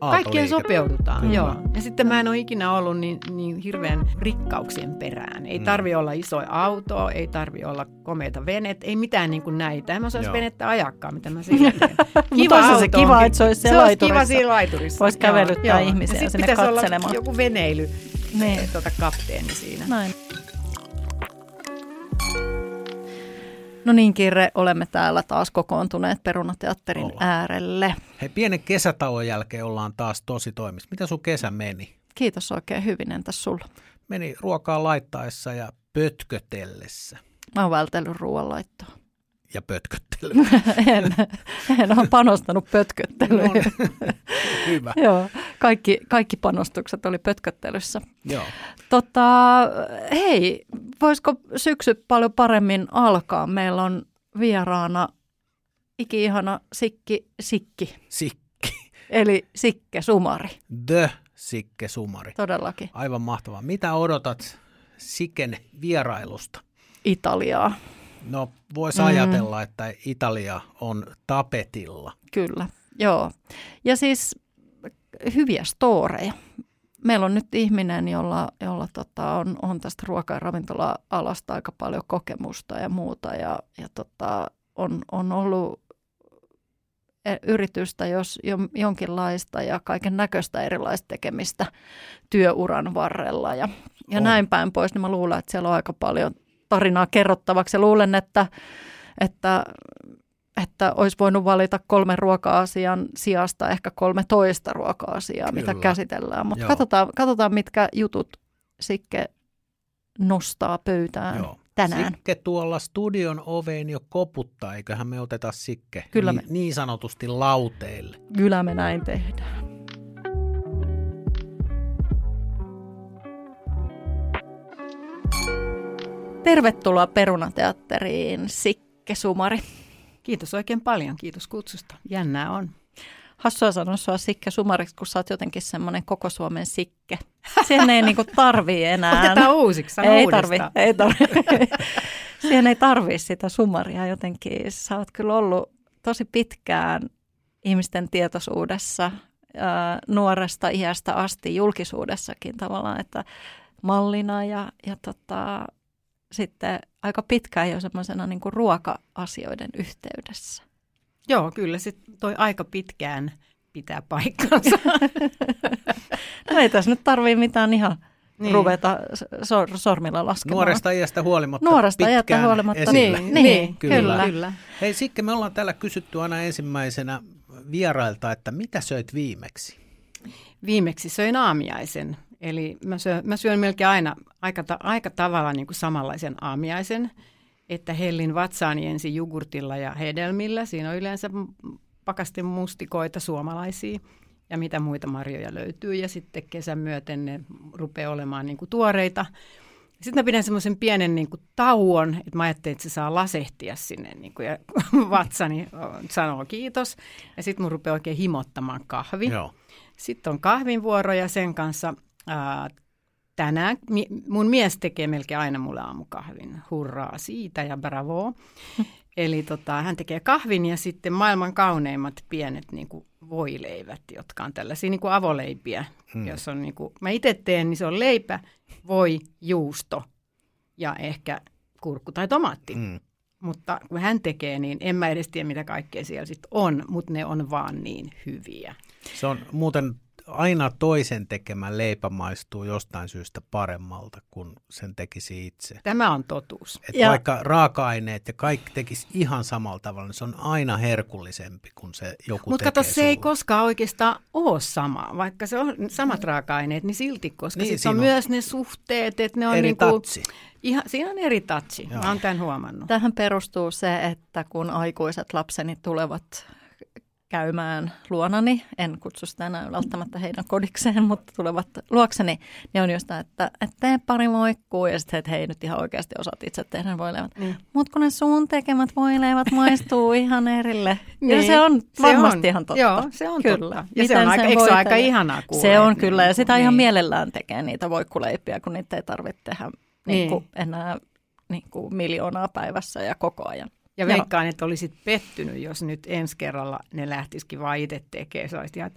Kaikkeen sopeudutaan, Kyllä. joo. Ja sitten mä en ole ikinä ollut niin, niin hirveän rikkauksien perään. Ei mm. tarvi olla iso auto, ei tarvi olla komeita venet, ei mitään niin kuin näitä. En mä saisi venettä ajakkaan, mitä mä siinä teen. Kiva auto se kiva, että se olisi se, olisi kiva siinä laiturissa. Voisi kävelyttää joo. ihmisiä ja sinne katselemaan. Olla joku veneily, niin. tuota kapteeni siinä. Näin. No niin, Kirre, olemme täällä taas kokoontuneet Perunateatterin Olla. äärelle. Hei, pienen kesätauon jälkeen ollaan taas tosi toimissa. Mitä sun kesä meni? Kiitos oikein hyvin, entäs sulla? Meni ruokaa laittaessa ja pötkötellessä. Mä oon vältellyt ruoanlaittoa. Ja pötköttely. en, en ole panostanut pötköttelyyn. No, niin. hyvä. Joo, kaikki, kaikki panostukset oli pötköttelyssä. Joo. Tota, hei, voisiko syksy paljon paremmin alkaa? Meillä on vieraana iki-ihana Sikki Sikki. Sikki. Eli Sikke Sumari. The Sikke Sumari. Todellakin. Aivan mahtavaa. Mitä odotat Siken vierailusta? Italiaa. No voisi mm. ajatella, että Italia on tapetilla. Kyllä, joo. Ja siis hyviä storeja meillä on nyt ihminen, jolla, jolla tota, on, on tästä ruoka- ja ravintola-alasta aika paljon kokemusta ja muuta. Ja, ja tota, on, on ollut e, yritystä, jos jonkinlaista ja kaiken näköistä erilaista tekemistä työuran varrella ja, ja näin päin pois, niin mä luulen, että siellä on aika paljon tarinaa kerrottavaksi. Ja luulen, että, että että olisi voinut valita kolmen ruoka-asian sijasta ehkä kolme toista ruoka-asiaa, Kyllä. mitä käsitellään. Mutta katsotaan, katsotaan, mitkä jutut Sikke nostaa pöytään Joo. tänään. Sikke tuolla studion oveen jo koputtaa, eiköhän me oteta Sikke Kyllä me. Niin, niin sanotusti lauteille. Kyllä me näin tehdään. Tervetuloa Perunateatteriin, Sikke Sumari. Kiitos oikein paljon, kiitos kutsusta. Jännää on. Hassua sanoa sua Sikke Sumariksi, kun sä oot jotenkin semmoinen koko Suomen Sikke. Siihen ei niinku tarvii enää. Otetaan uusiksi, ei tarvi, ei tarvi. Siihen ei tarvii sitä Sumaria jotenkin. Sä oot kyllä ollut tosi pitkään ihmisten tietoisuudessa nuoresta iästä asti julkisuudessakin tavallaan, että mallina ja, ja tota, sitten aika pitkään jo semmoisena niin kuin ruoka-asioiden yhteydessä. Joo, kyllä se toi aika pitkään pitää paikkansa. no ei tässä nyt tarvii mitään ihan niin. ruveta sor- sormilla laskemaan. Nuoresta iästä huolimatta Nuoresta iästä huolimatta, niin, niin, niin, kyllä. kyllä. kyllä. Hei Sikke, me ollaan täällä kysytty aina ensimmäisenä vierailta, että mitä söit viimeksi? Viimeksi söin aamiaisen. Eli mä syön, mä syön melkein aina aika, ta, aika tavalla niin kuin samanlaisen aamiaisen, että hellin vatsaani ensin jogurtilla ja hedelmillä. Siinä on yleensä pakasten mustikoita suomalaisia ja mitä muita marjoja löytyy. Ja sitten kesän myöten ne rupeaa olemaan niin kuin tuoreita. Sitten mä pidän semmoisen pienen niin kuin, tauon, että mä ajattelin, että se saa lasehtia sinne. Niin kuin, ja vatsani sanoo kiitos. Ja sitten mun rupeaa oikein himottamaan kahvi. Joo. Sitten on kahvin vuoro ja sen kanssa ää, tänään mun mies tekee melkein aina mulle aamukahvin. Hurraa siitä ja bravo. Eli tota, hän tekee kahvin ja sitten maailman kauneimmat pienet niin kuin voileivät, jotka on tällaisia niin kuin avoleipiä. Hmm. Jos on, niin kuin, mä itse teen, niin se on leipä, voi, juusto ja ehkä kurkku tai tomaatti. Hmm. Mutta kun hän tekee, niin en mä edes tiedä, mitä kaikkea siellä sitten on, mutta ne on vaan niin hyviä. Se on muuten aina toisen tekemä leipä maistuu jostain syystä paremmalta kuin sen tekisi itse. Tämä on totuus. Et ja... Vaikka raaka-aineet ja kaikki tekisi ihan samalla tavalla, niin se on aina herkullisempi kuin se joku Mutta kato, se sulla. ei koskaan oikeastaan ole sama. Vaikka se on samat raaka-aineet, niin silti, koska niin, on, on myös ne suhteet, että ne on eri niin kuin, tatsi. Ihan, siinä on eri tatsi. Mä oon tämän huomannut. Tähän perustuu se, että kun aikuiset lapseni tulevat käymään luonani. En kutsu sitä enää välttämättä heidän kodikseen, mutta tulevat luokseni. Niin on just että, että tee pari moikkuu ja sitten, että hei nyt ihan oikeasti osaat itse tehdä voileivät. Mm. Mutta kun ne sun tekemät voileivät maistuu ihan erille. niin. Ja se on varmasti se on. ihan totta. Joo, se on kyllä. totta. Ja Miten se on aika, eikö se aika ihanaa kuulla? Se on kyllä ja sitä niin. ihan mielellään tekee niitä voikkuleipiä, kun niitä ei tarvitse tehdä niin. Niin kuin enää niin kuin miljoonaa päivässä ja koko ajan. Ja veikkaan, että olisit pettynyt, jos nyt ensi kerralla ne lähtisikin vaan itse tekemään. Sä ihan,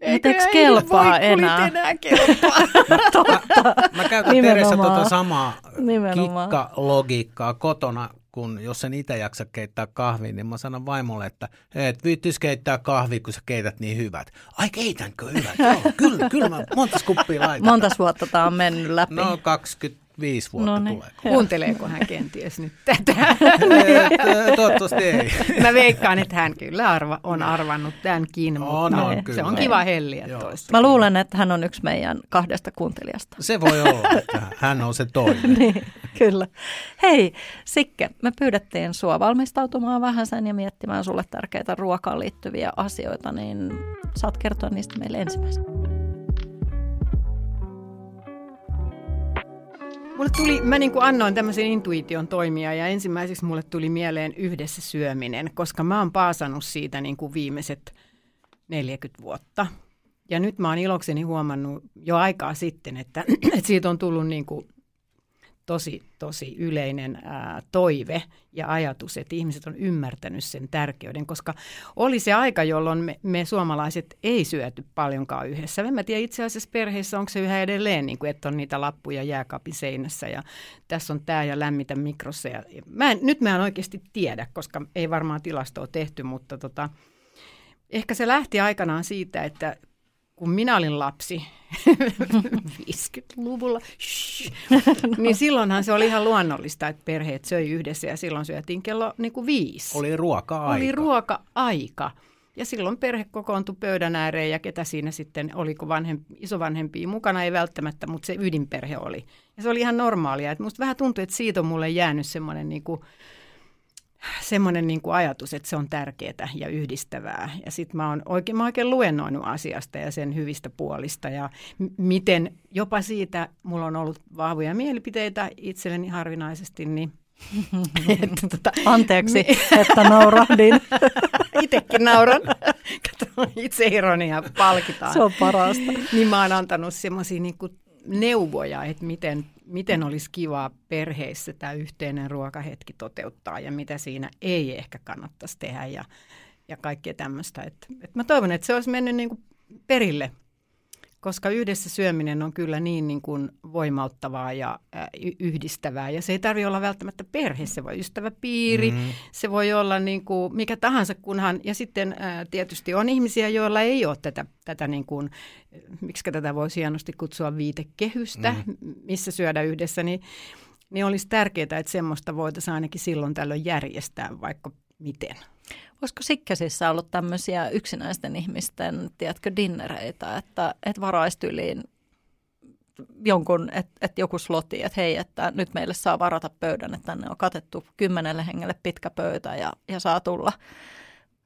eikö kelpaa enää? enää kelpaa. Mä käytän. Teressä tota samaa Nimenomaan. kikkalogiikkaa kotona, kun jos en itse jaksa keittää kahvia, niin mä sanon vaimolle, että et viittis keittää kahvia, kun sä keität niin hyvät. Ai keitänkö hyvät? Joo, kyllä, kyllä mä monta kuppia laitan. Montas vuotta tämä on mennyt läpi. No 25 vuotta No niin. tulee. Kuunteleeko hän kenties nyt tätä? Toivottavasti ei. Mä veikkaan, että hän kyllä arva, on arvannut tämänkin, mutta On, on, se kyllä. on kiva helliä Joo. toista. Mä luulen, että hän on yksi meidän kahdesta kuuntelijasta. Se voi olla, että hän on se toinen. niin, kyllä. Hei, Sikke, me pyydettiin sua valmistautumaan vähän sen ja miettimään sulle tärkeitä ruokaan liittyviä asioita, niin saat kertoa niistä meille ensimmäisenä. Mulle tuli, mä niin kuin annoin tämmöisen intuition toimia ja ensimmäiseksi mulle tuli mieleen yhdessä syöminen, koska mä oon paasannut siitä niin kuin viimeiset 40 vuotta. Ja nyt mä oon ilokseni huomannut jo aikaa sitten, että, että siitä on tullut niin kuin tosi, tosi yleinen ää, toive ja ajatus, että ihmiset on ymmärtänyt sen tärkeyden, koska oli se aika, jolloin me, me suomalaiset ei syöty paljonkaan yhdessä. En mä tiedä itse asiassa perheessä, onko se yhä edelleen, niin kuin, että on niitä lappuja jääkaapin seinässä ja tässä on tämä ja lämmitä mikrossa. Ja, mä en, nyt mä en oikeasti tiedä, koska ei varmaan tilastoa tehty, mutta tota, ehkä se lähti aikanaan siitä, että kun minä olin lapsi 50-luvulla, shh, niin silloinhan se oli ihan luonnollista, että perheet söi yhdessä ja silloin syötiin kello niin kuin viisi. Oli ruoka-aika. Oli ruoka-aika. Ja silloin perhe kokoontui pöydän ääreen ja ketä siinä sitten, oliko vanhempi, isovanhempia mukana, ei välttämättä, mutta se ydinperhe oli. Ja se oli ihan normaalia. Et musta vähän tuntui, että siitä on mulle jäänyt semmoinen niin kuin, semmoinen niin kuin ajatus, että se on tärkeää ja yhdistävää. Ja sitten mä oon oikein, mä oikein luennoinut asiasta ja sen hyvistä puolista ja m- miten jopa siitä mulla on ollut vahvoja mielipiteitä itselleni harvinaisesti, niin että tota, Anteeksi, Mi- että naurahdin. Itsekin nauran. Kato, itse ironia palkitaan. Se on parasta. Niin mä oon antanut semmoisia niinku neuvoja, että miten, miten olisi kivaa perheissä tämä yhteinen ruokahetki toteuttaa ja mitä siinä ei ehkä kannattaisi tehdä ja, ja kaikkea tämmöistä. Et, et mä toivon, että se olisi mennyt niinku perille, koska yhdessä syöminen on kyllä niin, niin kuin voimauttavaa ja ä, y- yhdistävää. Ja se ei tarvitse olla välttämättä perhe, se voi ystäväpiiri, Mm. se voi olla niin kuin mikä tahansa, kunhan, ja sitten ää, tietysti on ihmisiä, joilla ei ole tätä, tätä niin kuin, miksi tätä voisi hienosti kutsua viitekehystä, mm. missä syödä yhdessä, niin, niin olisi tärkeää, että semmoista voitaisiin ainakin silloin tällöin järjestää vaikka miten. Olisiko Sikkesissä ollut tämmöisiä yksinäisten ihmisten, tiedätkö, dinnereitä, että, että varaistyliin jonkun, että, että joku sloti, että hei, että nyt meille saa varata pöydän, että tänne on katettu kymmenelle hengelle pitkä pöytä ja, ja saa tulla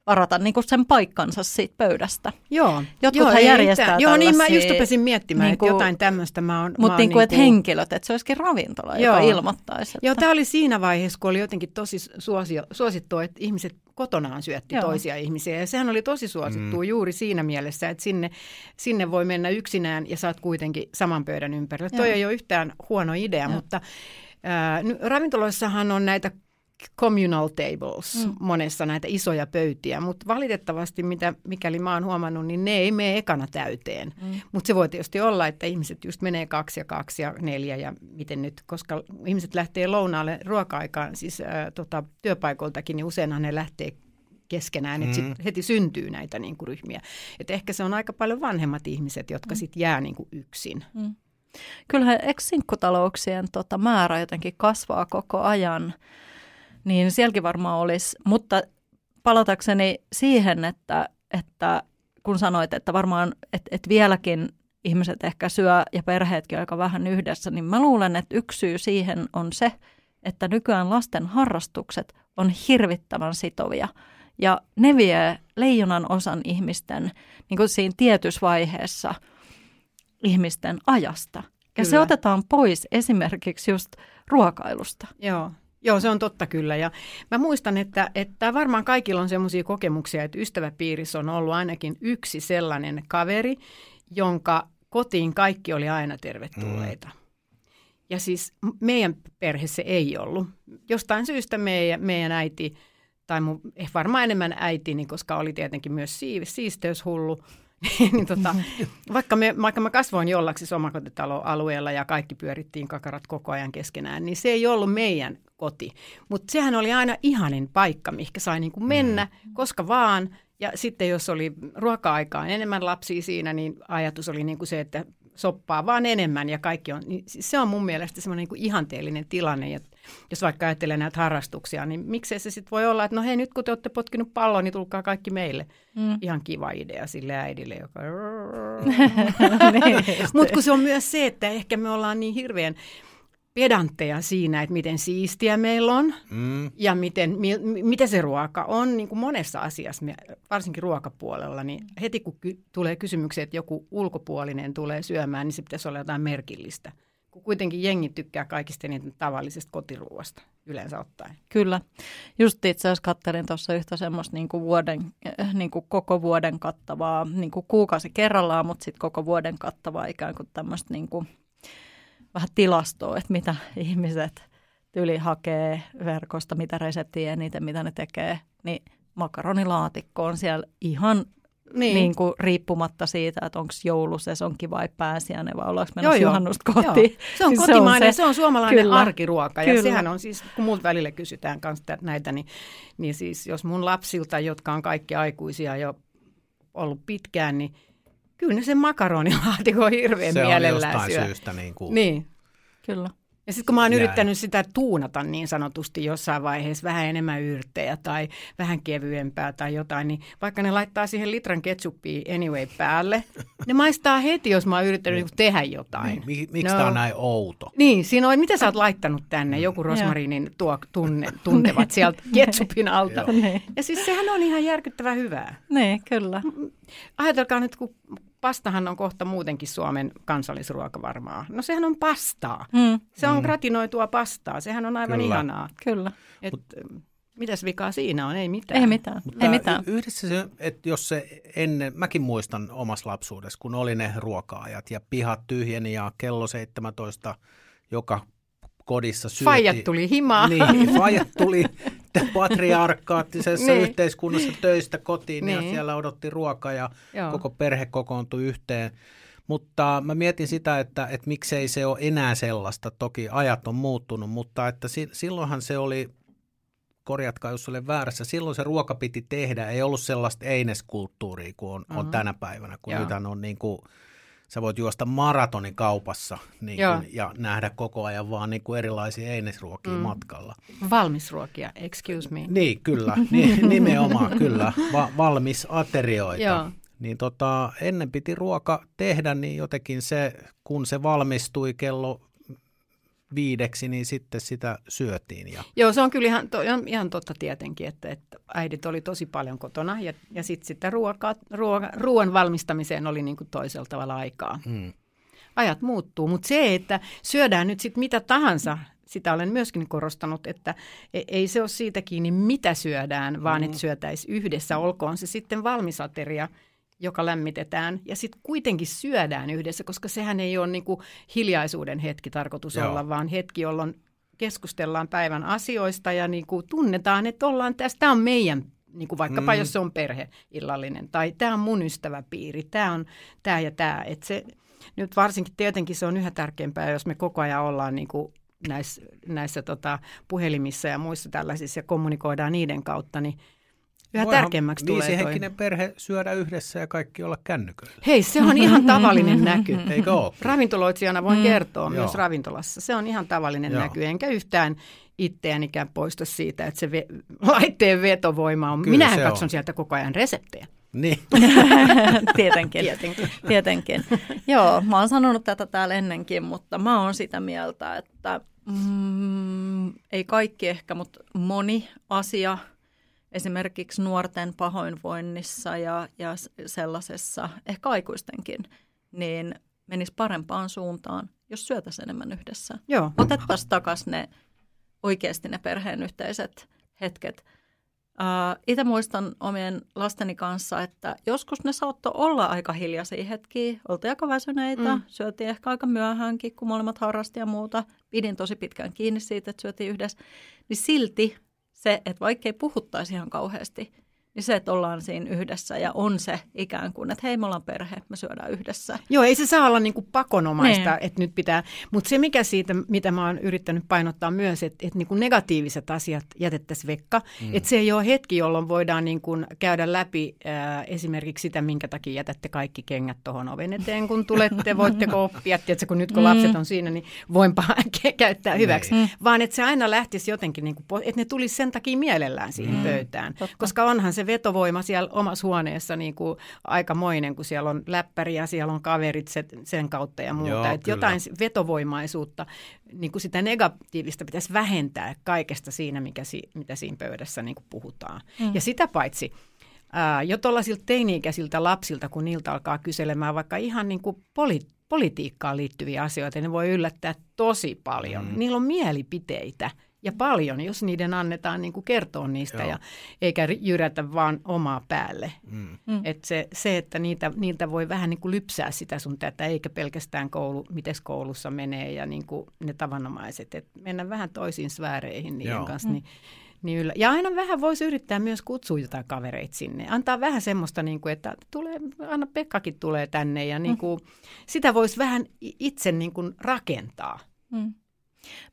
varata niin kuin sen paikkansa siitä pöydästä. Joo, Jotkuthan ei järjestää. Joo, niin mä just rupesin miettimään, niin kuin- että jotain tämmöistä mä oon... Mutta niin kuin, että niinku- henkilöt, että se olisikin ravintola, joka Joo. ilmoittaisi. Että, Joo, tämä oli siinä vaiheessa, kun oli jotenkin tosi suosio, suosittua, että ihmiset kotonaan syötti Joo. Toisia ihmisiä. Ja sehän oli tosi suosittua mm. juuri siinä mielessä, että sinne, sinne voi mennä yksinään ja saat kuitenkin saman pöydän ympärillä. Joo. Toi ei ole yhtään huono idea, Joo. mutta ää, ravintoloissahan on näitä communal tables, Mm. monessa näitä isoja pöytiä, mutta valitettavasti, mitä, mikäli mä oon huomannut, niin ne ei mene ekana täyteen. Mm. Mutta se voi tietysti olla, että ihmiset just menee kaksi ja kaksi ja neljä ja miten nyt, koska ihmiset lähtee lounaalle ruoka-aikaan, siis ää, tota, työpaikoltakin, niin useinhan ne lähtee keskenään, että Mm. sit heti syntyy näitä niinku, ryhmiä. Et ehkä se on aika paljon vanhemmat ihmiset, jotka Mm. sitten jää niinku, yksin. Mm. Kyllähän eikö tota, määrä jotenkin kasvaa koko ajan, niin sielläkin varmaan olisi, mutta palatakseni siihen, että, että kun sanoit, että varmaan, että, että vieläkin ihmiset ehkä syö ja perheetkin aika vähän yhdessä, niin mä luulen, että yksi syy siihen on se, että nykyään lasten harrastukset on hirvittävän sitovia. Ja ne vie leijonan osan ihmisten niin kuin siinä tietyssä vaiheessa ihmisten ajasta. Ja se Kyllä. otetaan pois esimerkiksi just ruokailusta. Joo. Joo, se on totta kyllä. Ja mä muistan, että, että varmaan kaikilla on semmoisia kokemuksia, että ystäväpiirissä on ollut ainakin yksi sellainen kaveri, jonka kotiin kaikki oli aina tervetulleita. Ja siis meidän perheessä ei ollut. Jostain syystä meidän, meidän äiti, tai mun, eh, varmaan enemmän äitini, koska oli tietenkin myös sii- siisteyshullu, niin tota, vaikka, me, vaikka mä kasvoin jollaksi omakotitaloalueella ja kaikki pyörittiin kakarat koko ajan keskenään, niin se ei ollut meidän koti. Mutta sehän oli aina ihanin paikka, mihinkä sai niinku mennä, mm. koska vaan. Ja sitten jos oli ruoka-aikaa enemmän lapsia siinä, niin ajatus oli niinku se, että soppaa vaan enemmän ja kaikki on. Niin se on mun mielestä semmoinen niinku ihanteellinen tilanne. Ja jos vaikka ajattelee näitä harrastuksia, niin miksei se sitten voi olla, että no hei nyt kun te olette potkinut pallon, niin tulkaa kaikki meille. Mm. Ihan kiva idea sille äidille, joka... niin, Mutta kun se on myös se, että ehkä me ollaan niin hirveän pedantteja siinä, että miten siistiä meillä on mm. ja miten, mi, miten se ruoka on niin kuin monessa asiassa, varsinkin ruokapuolella, niin heti kun ky- tulee kysymyksiä, että joku ulkopuolinen tulee syömään, niin se pitäisi olla jotain merkillistä. Kun kuitenkin jengi tykkää kaikista niitä tavallisesta kotiruuasta yleensä ottaen. Kyllä. Just itse asiassa katselin tuossa yhtä semmoista niin kuin vuoden, äh, niin kuin koko vuoden kattavaa, niin kuin kuukausi kerrallaan, mutta sitten koko vuoden kattavaa ikään kuin tämmöistä niin kuin – vähän tilastoa, että mitä ihmiset tyli hakee verkosta, mitä reseptiä eniten, mitä ne tekee, niin makaronilaatikko on siellä ihan niin. Niin kuin, riippumatta siitä, että onko joulusesonki vai pääsiäinen vai ollaanko menossa joo, juhannusta kotiin. Joo. Se on niin kotimainen, se on, se, se on suomalainen kyllä, arkiruoka ja kyllä. sehän on siis, kun multa välillä kysytään kanssa näitä, niin, niin siis jos mun lapsilta, jotka on kaikki aikuisia jo ollut pitkään, niin kyllä ne sen makaronilaatikon hirveän se mielellään on syö. syystä niin kuin Niin. Kyllä. Ja sitten kun mä oon yrittänyt sitä tuunata niin sanotusti jossain vaiheessa, vähän enemmän yrttejä tai vähän kevyempää tai jotain, niin vaikka ne laittaa siihen litran ketsuppia anyway päälle, ne maistaa heti, jos mä oon yrittänyt niin. tehdä jotain. Niin, miksi no. tämä on näin outo? Niin, siinä on, mitä sä oot laittanut tänne, joku rosmarinin tuo, tunne, tuntevat sieltä ketsupin alta. ja siis sehän on ihan järkyttävän hyvää. Niin, kyllä. Ajatelkaa nyt, kun pastahan on kohta muutenkin Suomen kansallisruoka varmaa. No sehän on pastaa. Mm. Se on mm. gratinoitua pastaa. Sehän on aivan Kyllä. ihanaa. Kyllä. Et, Mut, mitäs vikaa siinä on? Ei mitään. Ei mitään. Mutta Ei mitään. Yhdessä se, että jos se ennen, mäkin muistan omassa lapsuudessa, kun oli ne ruoka-ajat ja pihat tyhjeni ja kello 17 joka kodissa syötiin. Fajat tuli himaa. Niin, fajat tuli patriarkaattisessa niin. yhteiskunnassa töistä kotiin niin. ja siellä odotti ruokaa ja Joo. koko perhe kokoontui yhteen. Mutta mä mietin sitä, että, että miksei se ole enää sellaista. Toki ajat on muuttunut, mutta että si- silloinhan se oli, korjatkaa jos olen väärässä, silloin se ruoka piti tehdä. Ei ollut sellaista eineskulttuuria kuin on, uh-huh. on tänä päivänä, kun nyt on niin kuin – sä voit juosta maratonin kaupassa niin kuin, ja nähdä koko ajan vaan niin kuin erilaisia einesruokia mm. matkalla. Valmisruokia, excuse me. Niin, kyllä, ni, nimenomaan kyllä, Va, valmis aterioita. Joo. Niin tota, ennen piti ruoka tehdä, niin jotenkin se, kun se valmistui kello viideksi, niin sitten sitä syötiin. Ja... Joo, se on kyllä ihan, to, ihan totta tietenkin, että, että äidit oli tosi paljon kotona ja, ja sitten sitä ruokaa, ruoka, ruoan valmistamiseen oli niin kuin toisella tavalla aikaa. Hmm. Ajat muuttuu, mutta se, että syödään nyt sitten mitä tahansa, sitä olen myöskin korostanut, että e, ei se ole siitä kiinni, mitä syödään, vaan hmm. että syötäisiin yhdessä, olkoon se sitten valmisateria – joka lämmitetään ja sitten kuitenkin syödään yhdessä, koska sehän ei ole niin kuin hiljaisuuden hetki tarkoitus Joo. olla, vaan hetki, jolloin keskustellaan päivän asioista ja niin kuin tunnetaan, että ollaan tässä, tämä on meidän, niin kuin vaikkapa mm. jos se on perheillallinen, tai tämä on mun ystäväpiiri, tämä on tämä ja tämä. Että se, nyt varsinkin tietenkin se on yhä tärkeämpää, jos me koko ajan ollaan niin kuin näissä, näissä tota, puhelimissa ja muissa tällaisissa ja kommunikoidaan niiden kautta, niin Yhä Voihan tärkeämmäksi tulee Viisihenkinen perhe syödä yhdessä ja kaikki olla kännyköillä. Hei, se on ihan tavallinen näky. Eikö ole? Ravintoloitsijana voin mm. kertoa myös ravintolassa. Se on ihan tavallinen Joo. näky, enkä yhtään itseänikään poista siitä, että se ve- laitteen vetovoima on. Kyllä Minähän katson on. sieltä koko ajan reseptejä. Niin. tietenkin, tietenkin. tietenkin. Joo, mä oon sanonut tätä täällä ennenkin, mutta mä oon sitä mieltä, että mm, ei kaikki ehkä, mutta moni asia – esimerkiksi nuorten pahoinvoinnissa ja, ja sellaisessa, ehkä aikuistenkin, niin menisi parempaan suuntaan, jos syötäisiin enemmän yhdessä. Joo. Otettaisiin takaisin ne oikeasti ne perheen yhteiset hetket. Uh, itse muistan omien lasteni kanssa, että joskus ne saattoi olla aika hiljaisia hetkiä. Oltiin aika väsyneitä, mm. syötiin ehkä aika myöhäänkin, kun molemmat harrasti ja muuta. Pidin tosi pitkään kiinni siitä, että syötiin yhdessä. Niin silti se, että vaikka ei puhuttaisi ihan kauheasti, niin se, että ollaan siinä yhdessä ja on se ikään kuin, että hei me ollaan perhe, me syödään yhdessä. Joo, ei se saa olla niin kuin pakonomaista, niin. että nyt pitää, mutta se mikä siitä, mitä mä oon yrittänyt painottaa myös, että, että niin kuin negatiiviset asiat jätettäisiin vekka, mm. että se ei ole hetki, jolloin voidaan niin kuin käydä läpi äh, esimerkiksi sitä, minkä takia jätätte kaikki kengät tuohon oven eteen, kun tulette, voitteko oppia, tiedätkö, kun nyt kun mm. lapset on siinä, niin voinpa käyttää hyväksi, mm. vaan että se aina lähtisi jotenkin, niin kuin, että ne tulisi sen takia mielellään siihen mm. pöytään, Totta. koska onhan se vetovoima siellä omassa huoneessa niin kuin aikamoinen, kun siellä on läppäri ja siellä on kaverit sen kautta ja muuta. Joo, että jotain vetovoimaisuutta, niin kuin sitä negatiivista pitäisi vähentää kaikesta siinä, mikä si, mitä siinä pöydässä niin kuin puhutaan. Mm. Ja sitä paitsi, ää, jo tuollaisilta teini-ikäisiltä lapsilta, kun niiltä alkaa kyselemään vaikka ihan niin kuin poli- politiikkaan liittyviä asioita, ne voi yllättää tosi paljon. Mm. Niillä on mielipiteitä – ja paljon, jos niiden annetaan niin kuin kertoa niistä ja eikä jyrätä vaan omaa päälle. Mm. mm. Et se, se, että niitä, niiltä voi vähän niin kuin lypsää sitä sun tätä, eikä pelkästään koulu, miten koulussa menee ja niin kuin ne tavanomaiset. Et mennä vähän toisiin sfääreihin niiden Joo. kanssa. Niin, niin yllä. Ja aina vähän voisi yrittää myös kutsua jotain kavereita sinne. Antaa vähän semmoista, niin kuin, että tulee, Anna Pekkakin tulee tänne ja niin kuin, mm. sitä voisi vähän itse niin kuin rakentaa. Mm.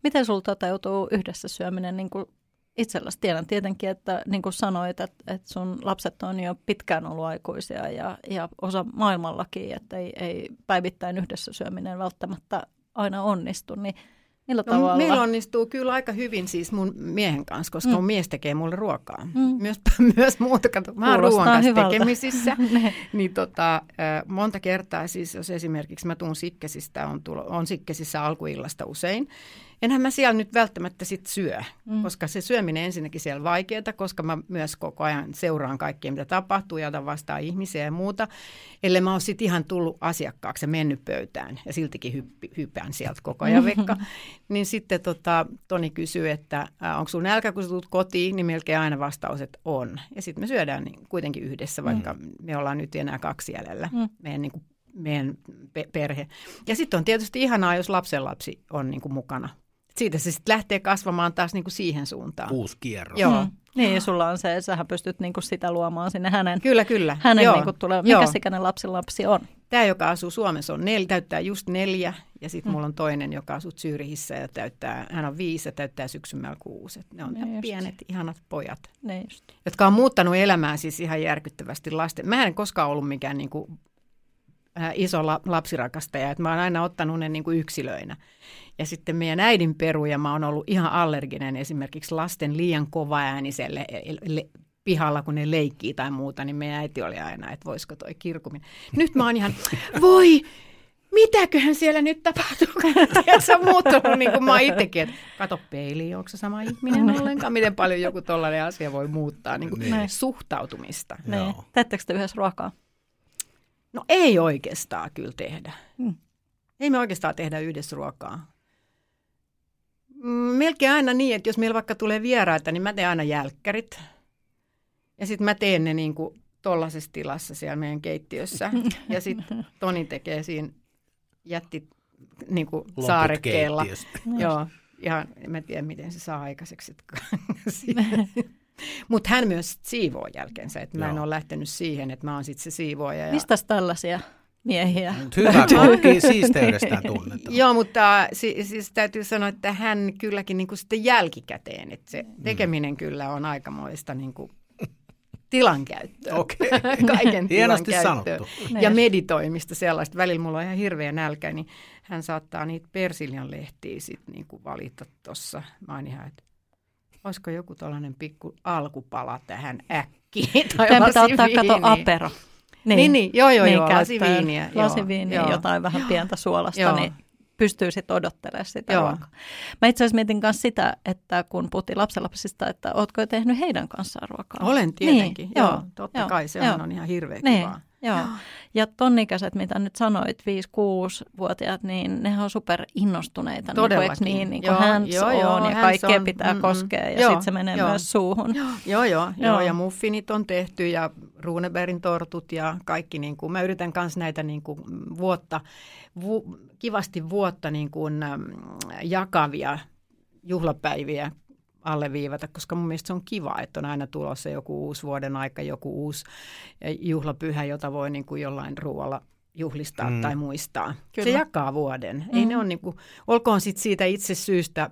Miten sinulla toteutuu yhdessä syöminen niin kuin itselläsi? Tiedän tietenkin, että niin kuin sanoit, että, että sun lapset on jo pitkään ollut aikuisia ja, ja osa maailmallakin, että ei, ei päivittäin yhdessä syöminen välttämättä aina onnistu, niin Millä no, tavalla? Meillä onnistuu kyllä aika hyvin siis mun miehen kanssa, koska mm. mun mies tekee mulle ruokaa. Mm. Myös, myös muuta, kato, mä oon ruoan kanssa hyvältä. tekemisissä. niin tota, monta kertaa siis, jos esimerkiksi mä tuun Sikkesistä, on, tulo, on Sikkesissä alkuillasta usein, enhän mä siellä nyt välttämättä sit syö, mm. koska se syöminen ensinnäkin siellä vaikeaa, koska mä myös koko ajan seuraan kaikkea, mitä tapahtuu ja otan vastaan ihmisiä ja muuta. Ellei mä oon sitten ihan tullut asiakkaaksi ja mennyt pöytään ja siltikin hyppi, hypään sieltä koko ajan vekka. niin sitten tota, Toni kysyy, että onko sun nälkä, kun sä tulet kotiin, niin melkein aina vastaus, että on. Ja sitten me syödään niin kuitenkin yhdessä, vaikka mm. me ollaan nyt enää kaksi jäljellä. Mm. Meidän niin kuin meidän pe- perhe. Ja sitten on tietysti ihanaa, jos lapsenlapsi on niin kuin mukana siitä se sitten lähtee kasvamaan taas niin kuin siihen suuntaan. Uusi kierros. Joo. Mm. Niin, ja sulla on se, että sähän pystyt niinku sitä luomaan sinne hänen, kyllä, kyllä. hänen Joo. Niinku tulee, mikä Joo. ikäinen lapsi lapsi on? Tämä, joka asuu Suomessa, on nel, täyttää just neljä, ja sitten mm. mulla on toinen, joka asuu Zyrihissä, ja täyttää, hän on viisi ja täyttää syksymällä kuusi. ne on ne ihan pienet, ihanat pojat, ne just. jotka on muuttanut elämää siis ihan järkyttävästi lasten. Mä en koskaan ollut mikään niinku, äh, iso la, lapsirakastaja, että mä oon aina ottanut ne niinku yksilöinä. Ja sitten meidän äidin peruja mä oon ollut ihan allerginen esimerkiksi lasten liian kovaääniselle pihalla, kun ne leikkii tai muuta, niin meidän äiti oli aina, että voisiko toi kirkuminen. Nyt mä oon ihan, voi, mitäköhän siellä nyt tapahtuu? se on muuttunut niin kuin mä itsekin, että kato peiliin, onko se sama ihminen ollenkaan? Miten paljon joku tollainen asia voi muuttaa niin kuin niin. suhtautumista? Niin. Teettekö te yhdessä ruokaa? No ei oikeastaan kyllä tehdä. Hmm. Ei me oikeastaan tehdä yhdessä ruokaa. Mm, melkein aina niin, että jos meillä vaikka tulee vieraita, niin mä teen aina jälkkärit. Ja sitten mä teen ne niin kuin tollaisessa tilassa siellä meidän keittiössä. Ja sitten Toni tekee siinä jätti niin kuin saarekkeella. Joo, ihan en tiedä miten se saa aikaiseksi. Mutta hän myös siivoo jälkeensä, että mä en ole lähtenyt siihen, että mä oon sitten se siivooja. Ja... Mistä tällaisia miehiä. Hyvä kokki siisteydestään tunnetaan. Joo, mutta siis, siis täytyy sanoa, että hän kylläkin niin kuin sitten jälkikäteen, että se mm. tekeminen kyllä on aikamoista niin kuin tilankäyttöä. Okei. Okay. Kaiken Hienosti sanottu. Ja meditoimista sellaista. Välillä mulla on ihan hirveä nälkä, niin hän saattaa niitä persiljan lehtiä sitten niin kuin valita tuossa. Mä oon ihan, että olisiko joku tällainen pikku alkupala tähän äkkiin. Tai Tämä pitää ottaa, kato, apero. Niin, niin, niin joo, joo, niin joo, lasiviiniä. Lasiviiniä, joo, jotain vähän pientä suolasta, joo. niin pystyy sitten odottelemaan sitä Joo. ruokaa. Mä itse asiassa mietin myös sitä, että kun puhuttiin lapsenlapsista, että ootko tehnyt heidän kanssaan ruokaa? Olen tietenkin, niin, joo, joo, totta joo, kai, se joo. on ihan hirveä niin. kivaa. Joo. Ja tonnikäiset, mitä nyt sanoit, 5-6-vuotiaat, niin ne on super innostuneita. Todellakin. Niin, niin kuin joo, hands joo, on joo, ja kaikkea on, pitää mm, koskea ja sitten se menee joo, myös suuhun. Joo, joo, joo, joo, ja muffinit on tehty ja Runebergin tortut ja kaikki. Niin kuin, mä yritän myös näitä niin kuin, vuotta, vu, kivasti vuotta niin kuin, jakavia juhlapäiviä alleviivata, koska mun mielestä se on kiva, että on aina tulossa joku uusi vuoden aika, joku uusi juhlapyhä, jota voi niin kuin jollain ruoalla juhlistaa mm. tai muistaa. Kyllä. Se jakaa vuoden. Mm. Ei ne on niin kuin, olkoon sit siitä itse syystä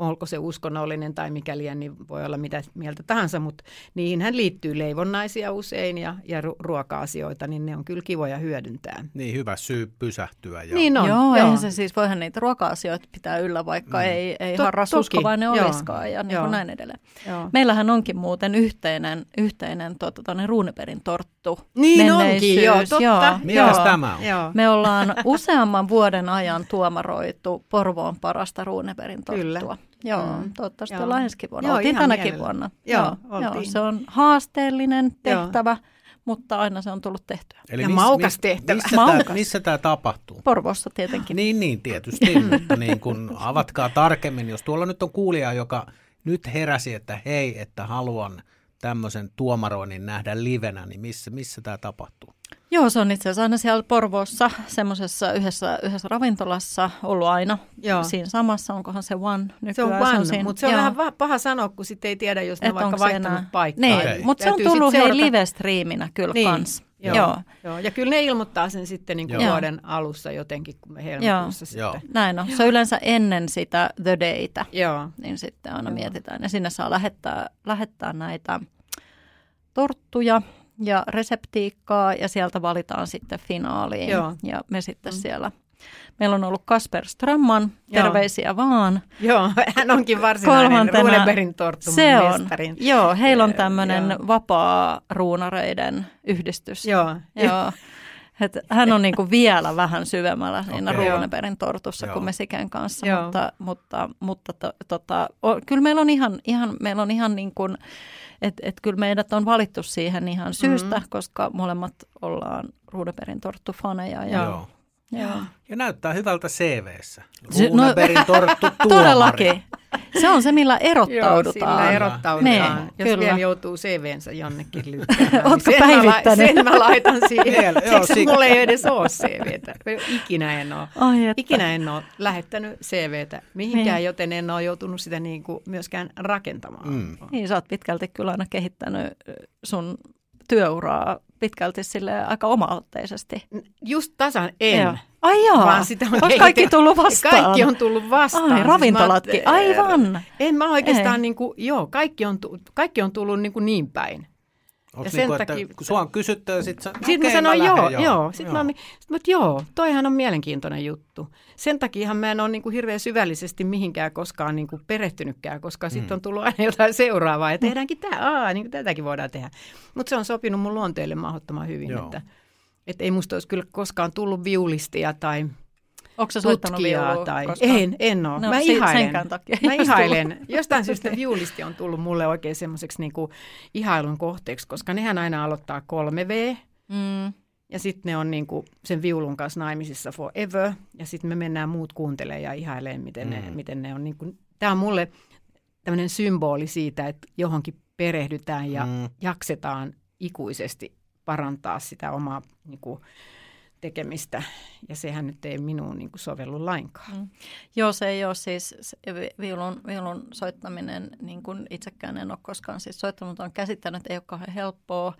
olko se uskonnollinen tai mikäli, niin voi olla mitä mieltä tahansa, mutta niihinhän liittyy leivonnaisia usein ja, ja ruoka-asioita, niin ne on kyllä kivoja hyödyntää. Niin, hyvä syy pysähtyä. Ja... Niin on. Joo, joo. se siis, voihan niitä ruoka-asioita pitää yllä, vaikka mm. ei, ei to, harras uskovainen joo. olisikaan ja niin kuin näin edelleen. Joo. Meillähän onkin muuten yhteinen, yhteinen tota, Ruuneperin torttu. Niin onkin, joo, totta. Joo, joo. tämä on? Joo. Me ollaan useamman vuoden ajan tuomaroitu Porvoon parasta Ruuneperin torttua. Kyllä. Joo, mm. toivottavasti joo. ollaan ensi vuonna. Joo, Oltiin tänäkin mielellä. vuonna. Joo, joo, joo, se on haasteellinen tehtävä, joo. mutta aina se on tullut tehtyä. Eli ja miss, maukas tehtävä. Missä, maukas. Tämä, missä tämä tapahtuu? Porvossa tietenkin. Niin, niin tietysti, mutta niin kun, avatkaa tarkemmin, jos tuolla nyt on kuulija, joka nyt heräsi, että hei, että haluan tämmöisen tuomaroinnin nähdä livenä, niin missä, missä tämä tapahtuu? Joo, se on itse asiassa aina siellä Porvoossa, semmoisessa yhdessä, yhdessä ravintolassa ollut aina Joo. siinä samassa. Onkohan se One nykyään? Se on One, se on mutta se on Joo. vähän paha sanoa, kun sitten ei tiedä, jos ne Et vaikka vaihtanut enää... paikkaa. Niin, okay. mutta se on tullut hei live-striiminä kyllä niin. kans. Joo. Joo. Joo. Ja kyllä ne ilmoittaa sen sitten niin kuin vuoden alussa jotenkin, kun me helmikuussa Joo. sitten. Joo. Näin on. Se on yleensä ennen sitä The Daytä. Joo. Niin sitten aina Joo. mietitään. Ja sinne saa lähettää, lähettää näitä torttuja ja reseptiikkaa ja sieltä valitaan sitten finaaliin. Joo. Ja me sitten mm. siellä Meillä on ollut Kasper Strömman, terveisiä joo. vaan. Joo, hän onkin varsinainen Runeberin Se on. Mestarin. Joo, heillä on tämmöinen vapaa ruunareiden yhdistys. Joo. joo. Et hän on niinku vielä vähän syvemmällä siinä okay. Runeberin tortussa Joo. kuin Mesiken kanssa, Joo. mutta, mutta, mutta to, tota, o, kyllä meillä on ihan, ihan, meillä on ihan niin kuin, että et kyllä meidät on valittu siihen ihan syystä, mm-hmm. koska molemmat ollaan Ruudeperin torttufaneja. Ja, Joo. Joo. Ja näyttää hyvältä CVssä. Ruuneberin no, torttu Todellakin. Se on se, millä erottaudutaan. Joo, sillä erottaudutaan. Niin, Jos kyllä. vielä joutuu CVnsä jonnekin lykkäämään. Oletko niin päivittänyt? Sen mä laitan siihen. Tiedätkö, mulla ei edes ole CVtä. Ikinä en ole, Ai, ikinä en ole lähettänyt CVtä mihinkään, niin. joten en ole joutunut sitä niin kuin myöskään rakentamaan. Mm. Niin, sä oot pitkälti kyllä aina kehittänyt sun työuraa pitkälti sille aika oma-otteisesti. Just tasan en. Joo. Ai joo, vaan sitä on kaikki tullut vastaan. Kaikki on tullut vastaan. Ai, siis ravintolatkin, aivan. En mä oikeastaan, niin kuin, joo, kaikki on, kaikki on tullut niin, kuin niin päin. Onko niin kuin, takia, että kun sua on kysytty ja sitten Sitten okay, mä sanoin joo, joo. joo. Sitten joo. mä, sit mä joo, toihan on mielenkiintoinen juttu. Sen takia mä en ole niin kuin hirveän syvällisesti mihinkään koskaan niin kuin perehtynytkään, koska mm. sitten on tullut aina jotain seuraavaa ja tehdäänkin tämä, aa, niin kuin tätäkin voidaan tehdä. Mutta se on sopinut mun luonteelle mahdottoman hyvin, että, että ei musta olisi kyllä koskaan tullut viulistia tai Onko se soittanut viulua tai... En, en ole. No, mä ihailen. Senkään takia. Mä ihailen. Jostain syystä viulisti on tullut mulle oikein semmoiseksi niinku ihailun kohteeksi, koska nehän aina aloittaa 3V. Mm. Ja sitten ne on niinku sen viulun kanssa naimisissa forever. Ja sitten me mennään muut kuuntelemaan ja ihailee, miten, mm. ne, miten ne on. Niinku, Tämä on mulle tämmöinen symboli siitä, että johonkin perehdytään ja mm. jaksetaan ikuisesti parantaa sitä omaa niinku, tekemistä, ja sehän nyt ei minuun niin kuin sovellu lainkaan. Mm. Joo, se ei ole siis, viulun, viulun soittaminen, niin kuin itsekään en ole koskaan siis soittanut, on käsittänyt, ei ole kauhean helppoa,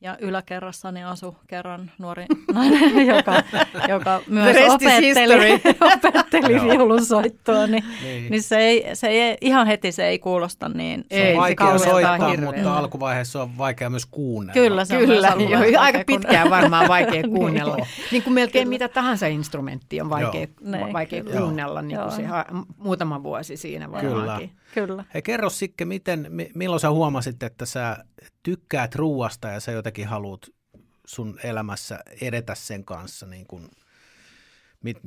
ja yläkerrassani asu kerran nuori nainen, joka, joka myös opetteli, opetteli viulunsoittoa, niin, niin. niin se, ei, se ei, ihan heti se ei kuulosta niin. Se on vaikea soittaa, hirveä. mutta alkuvaiheessa on vaikea myös kuunnella. Kyllä, se Kyllä, jo, aika pitkään varmaan vaikea niin. kuunnella. niin, niin kuin melkein Kyllä. mitä tahansa instrumentti on vaikea, Joo. vaikea Kyllä. kuunnella, niin kuin se muutama vuosi siinä varmaankin. Kyllä. Kyllä. Hei, kerro Sikke, miten, milloin sä huomasit, että sä tykkäät ruuasta ja sä jotenkin haluat sun elämässä edetä sen kanssa niin kuin, mit,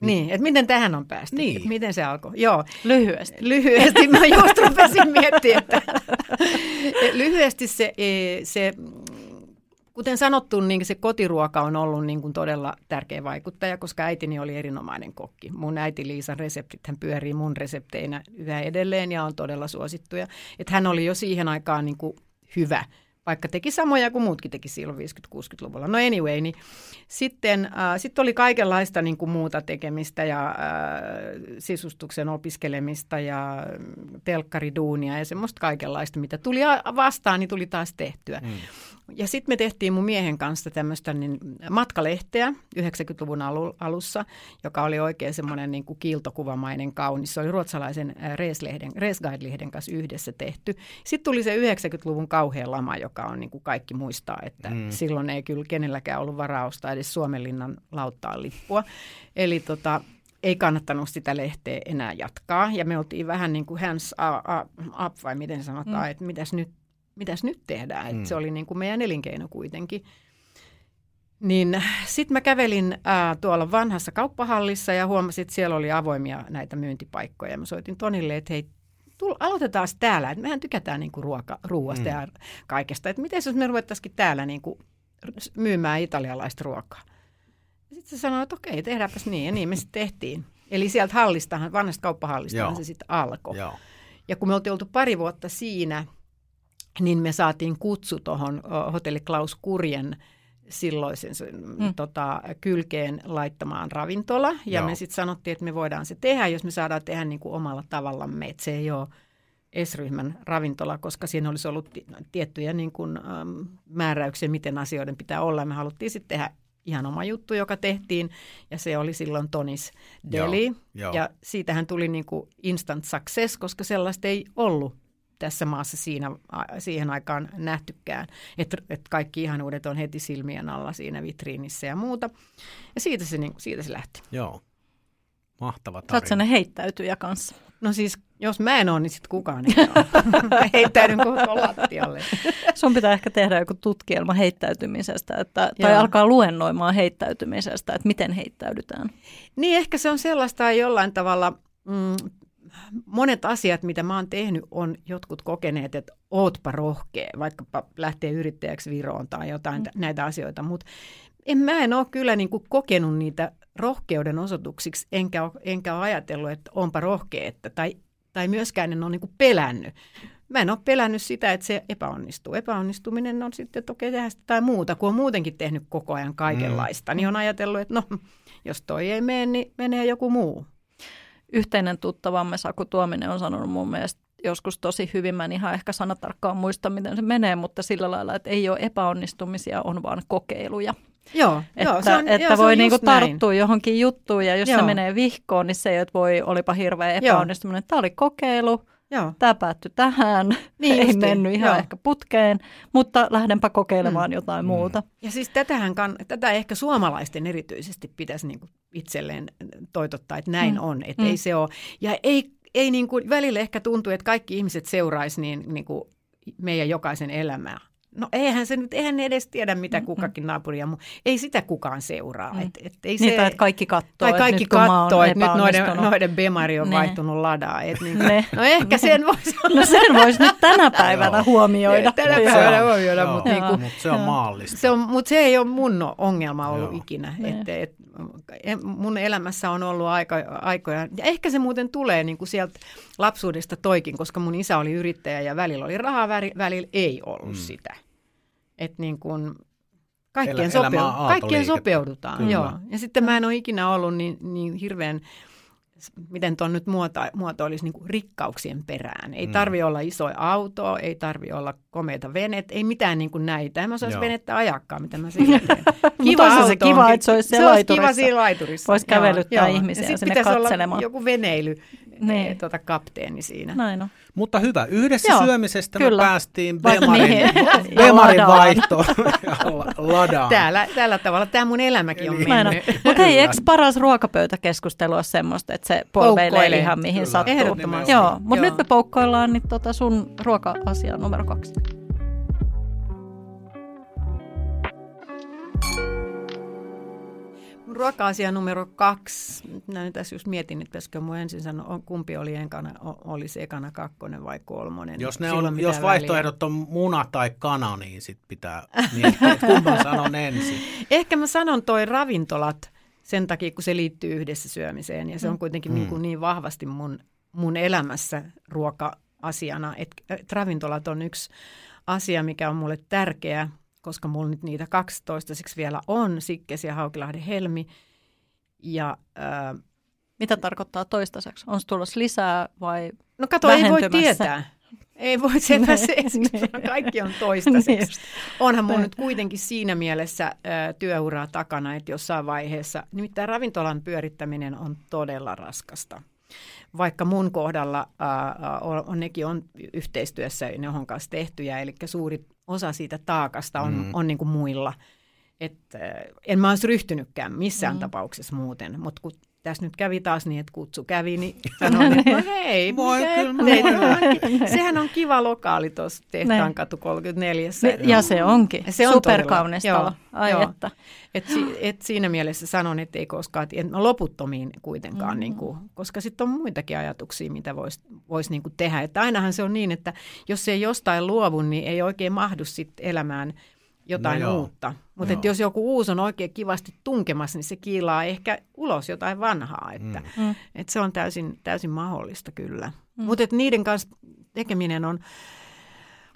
niin, että miten tähän on päästy? Niin. Miten se alkoi? Joo. Lyhyesti. Lyhyesti. Mä just rupesin miettimään, että lyhyesti se, e, se Kuten sanottu, niin se kotiruoka on ollut niin kuin todella tärkeä vaikuttaja, koska äitini oli erinomainen kokki. Mun äiti Liisan reseptit hän pyörii mun resepteinä yhä edelleen ja on todella suosittuja. Että hän oli jo siihen aikaan niin kuin hyvä vaikka teki samoja kuin muutkin teki silloin 50-60-luvulla. No anyway, niin sitten äh, sit oli kaikenlaista niin kuin muuta tekemistä ja äh, sisustuksen opiskelemista ja telkkariduunia ja semmoista kaikenlaista, mitä tuli vastaan, niin tuli taas tehtyä. Mm. Ja sitten me tehtiin mun miehen kanssa tämmöistä niin matkalehteä 90-luvun alussa, joka oli oikein semmoinen niin kuin kiiltokuvamainen kaunis. Se oli ruotsalaisen Rees-lehden, Rees-Guide-lehden kanssa yhdessä tehty. Sitten tuli se 90-luvun kauhea lama, joka on niin kuin kaikki muistaa, että mm. silloin ei kyllä kenelläkään ollut varausta edes Suomenlinnan lauttaan lippua. Eli tota, ei kannattanut sitä lehteä enää jatkaa. Ja me oltiin vähän niin kuin hands up, vai miten sanotaan, mm. että mitäs nyt mitäs nyt tehdään. Mm. se oli niin kuin meidän elinkeino kuitenkin. Niin sitten mä kävelin ää, tuolla vanhassa kauppahallissa ja huomasin, että siellä oli avoimia näitä myyntipaikkoja. Mä soitin Tonille, että hei, tull, aloitetaan täällä. Että mehän tykätään niin kuin ruoka, ruuasta mm. ja kaikesta. Että miten jos me ruvettaisikin täällä niin kuin myymään italialaista ruokaa. Sitten se sanoi, että okei, tehdäänpäs niin. Ja niin me sitten tehtiin. Eli sieltä hallistahan, vanhasta kauppahallistahan se sitten alkoi. Ja kun me oltiin oltu pari vuotta siinä – niin me saatiin kutsu tuohon hotelli Klaus Kurjen silloisen mm. tota, kylkeen laittamaan ravintola. Ja Joo. me sitten sanottiin, että me voidaan se tehdä, jos me saadaan tehdä niin kuin omalla tavallamme. Että se ei ole S-ryhmän ravintola, koska siinä olisi ollut tiettyjä niin kuin, äm, määräyksiä, miten asioiden pitää olla. Me haluttiin sitten tehdä ihan oma juttu, joka tehtiin, ja se oli silloin Tonis Deli. Joo, jo. Ja siitähän tuli niin kuin instant success, koska sellaista ei ollut tässä maassa siinä, siihen aikaan nähtykään. Että et kaikki ihanuudet on heti silmien alla siinä vitriinissä ja muuta. Ja siitä se, niin, siitä se lähti. Joo. Mahtava tarina. Sä oot heittäytyjä kanssa. No siis, jos mä en ole, niin sitten kukaan ei ole. heittäydyn koko lattialle. Sun pitää ehkä tehdä joku tutkielma heittäytymisestä, että, tai Joo. alkaa luennoimaan heittäytymisestä, että miten heittäydytään. Niin, ehkä se on sellaista jollain tavalla mm, monet asiat, mitä mä oon tehnyt, on jotkut kokeneet, että ootpa rohkea, vaikkapa lähtee yrittäjäksi Viroon tai jotain mm. näitä asioita, mutta en, mä en ole kyllä niin kuin kokenut niitä rohkeuden osoituksiksi, enkä ole, enkä ole ajatellut, että onpa rohkea, että, tai, tai myöskään en ole niin kuin pelännyt. Mä en ole pelännyt sitä, että se epäonnistuu. Epäonnistuminen on sitten, että okei, tehdä sitä tai muuta, kun on muutenkin tehnyt koko ajan kaikenlaista, mm. niin on ajatellut, että no, jos toi ei mene, niin menee joku muu yhteinen tuttavamme Saku Tuominen on sanonut mun mielestä joskus tosi hyvin. Mä en ihan ehkä sanatarkkaan muista, miten se menee, mutta sillä lailla, että ei ole epäonnistumisia, on vaan kokeiluja. Joo, että, joo, se on, että joo, voi se niinku tarttua johonkin juttuun ja jos joo. se menee vihkoon, niin se ei, että voi, olipa hirveä epäonnistuminen. Tämä oli kokeilu, Joo. Tämä päättyi tähän, niin ei justiin. mennyt ihan Joo. ehkä putkeen, mutta lähdenpä kokeilemaan mm. jotain mm. muuta. Ja siis tätähän kann, tätä ehkä suomalaisten erityisesti pitäisi niinku itselleen toitottaa, että näin mm. on, että mm. ei se ole. Ja ei, ei niinku, välillä ehkä tuntuu, että kaikki ihmiset seuraisi niin, niinku meidän jokaisen elämää No eihän se nyt, eihän ne edes tiedä, mitä kukakin naapuri ja Ei sitä kukaan seuraa. Mm. Et, et ei niin, se, tai että kaikki katsoo. Tai kaikki että katsoo, että nyt noiden, noiden Bemari on ne. vaihtunut ladaa. Et niin, ne. No ehkä sen voisi No sen voisi nyt tänä päivänä huomioida. Tänä päivänä huomioida, mutta niinku, mut se on maallista. Se on, mutta se ei ole mun ongelma ollut Joo. ikinä. Et, et, mun elämässä on ollut aika, aikoja, ja ehkä se muuten tulee niin kuin sieltä lapsuudesta toikin, koska mun isä oli yrittäjä ja välillä oli rahaa, välillä ei ollut mm. sitä. Että niin kuin kaikkien, Elä, sopeu- kaikkien sopeudutaan. Joo. Ja sitten mä en ole ikinä ollut niin, niin hirveän miten tuon nyt muoto, muoto olisi niin rikkauksien perään. Ei mm. tarvi olla iso auto, ei tarvi olla komeita venet, ei mitään niin kuin näitä. En mä osaisi venettä ajakkaa, mitä mä siinä teen. Kiva auto se kiva, että se olisi se laiturissa. kiva siinä laiturissa. Voisi kävelyttää joo, ihmisiä ja sinne katselemaan. Olla joku veneily, niin. tuota, kapteeni siinä. Näin on. Mutta hyvä, yhdessä Joo, syömisestä kyllä. me päästiin Bemarin, Bemarin vaihtoon ladaan. Täällä, tällä tavalla tämä mun elämäkin on mennyt. Mutta hei, eikö paras ruokapöytäkeskustelu ole semmoista, että se polveilee ihan mihin kyllä. sattuu? Ehdottomasti. Joo, mutta nyt me poukkoillaan niin tota sun ruoka-asia numero kaksi. Ruoka-asia numero kaksi. Näin tässä just mietin, että pitäisikö mun ensin sanoa, kumpi oli ekana, oli se ekana kakkonen vai kolmonen. Jos, ne on, jos vaihtoehdot on muna tai kana, niin sit pitää miettiä, että kumman sanon ensin. Ehkä mä sanon toi ravintolat sen takia, kun se liittyy yhdessä syömiseen ja se on mm. kuitenkin mm. niin, kuin niin vahvasti mun, mun elämässä ruoka-asiana, että, että ravintolat on yksi asia, mikä on mulle tärkeä, koska mulla nyt niitä 12 vielä on, Sikkes ja Haukilahden helmi. Ja, ää, Mitä tarkoittaa toistaiseksi? On tulossa lisää vai no kato, ei voi tietää. Ei voi sepä se, Niin. kaikki on Niin toistaiseksi. just. Onhan mun Niin. nyt kuitenkin siinä mielessä ä, työuraa takana, että jossain vaiheessa, nimittäin ravintolan pyörittäminen on todella raskasta. Vaikka mun kohdalla ä, ä, on, on, nekin on yhteistyössä johon kanssa tehtyjä, eli suuri osa siitä taakasta on, Mm. on niin kuin muilla. Et, en mä olisi ryhtynytkään missään mm. tapauksessa muuten, mutta kun tässä nyt kävi taas niin, että kutsu kävi, niin sanoin, että no hei, Voi, mikä- kyllä niin, no, sehän on kiva lokaali tuossa Tehtaan Niin. katu 34. Niin, ja se onkin. Se on Superkaunis talo. Ai joo. että. Et, si, et siinä mielessä sanon, että ei koskaan, et no loputtomiin kuitenkaan, mm. niin kuin, koska sitten on muitakin ajatuksia, mitä voisi vois niin kuin tehdä. Että ainahan se on niin, että jos ei jostain luovu, niin ei oikein mahdu sitten elämään jotain No joo. uutta. Mutta jos joku uusi on oikein kivasti tunkemassa, niin se kiilaa ehkä ulos jotain vanhaa. Että, Mm. Mm. et se on täysin, täysin mahdollista kyllä. Mm. Mutta niiden kanssa tekeminen on,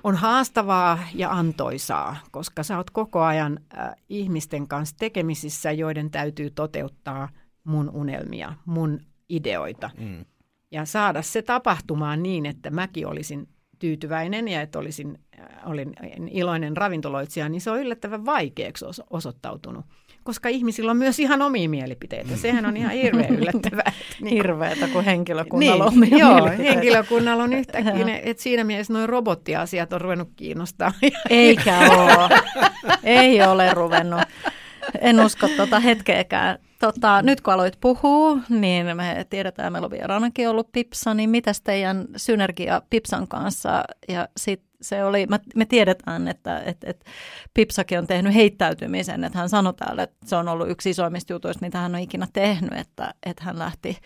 on haastavaa ja antoisaa, koska sä oot koko ajan äh, ihmisten kanssa tekemisissä, joiden täytyy toteuttaa mun unelmia, mun ideoita. Mm. Ja saada se tapahtumaan niin, että mäkin olisin tyytyväinen ja että olisin, äh, olin iloinen ravintoloitsija, niin se on yllättävän vaikeaksi os- osoittautunut. Koska ihmisillä on myös ihan omia mielipiteitä. Sehän on ihan hirveän yllättävää. että niin Hirveetä, kun henkilökunnalla on niin, omia joo, henkilökunnalla on yhtäkkiä, ne, että siinä mielessä nuo robottiasiat on ruvennut kiinnostaa. Eikä ole. Ei ole ruvennut. En usko tota hetkeäkään. Tota, nyt kun aloit puhua, niin me tiedetään, meillä on vieraanakin ollut Pipsa, niin mitäs teidän synergia Pipsan kanssa? Ja sit se oli, me, tiedetään, että et, et Pipsakin on tehnyt heittäytymisen, että hän sanoi täällä, että se on ollut yksi isoimmista jutuista, mitä hän on ikinä tehnyt, että, että hän lähti,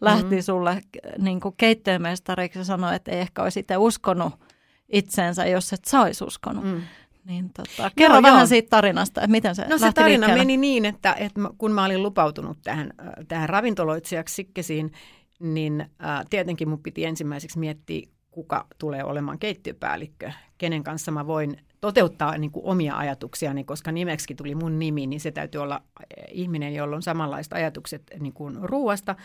lähti Mhm. sulle niin keittiömestariksi ja sanoi, että ei ehkä olisi itse uskonut itseensä, jos et sä olisi uskonut. Mm. Niin tota, kerro Joo, vähän joo. siitä tarinasta, että miten se No se tarina liikkeelle. meni niin, että, että kun mä olin lupautunut tähän, äh, tähän ravintoloitsijaksi Sikkesiin, niin äh, tietenkin mun piti ensimmäiseksi miettiä, kuka tulee olemaan keittiöpäällikkö, kenen kanssa mä voin toteuttaa niin kuin omia ajatuksiani, koska nimeksi tuli mun nimi, niin se täytyy olla äh, ihminen, jolla on samanlaiset ajatukset niin kuin ruuasta,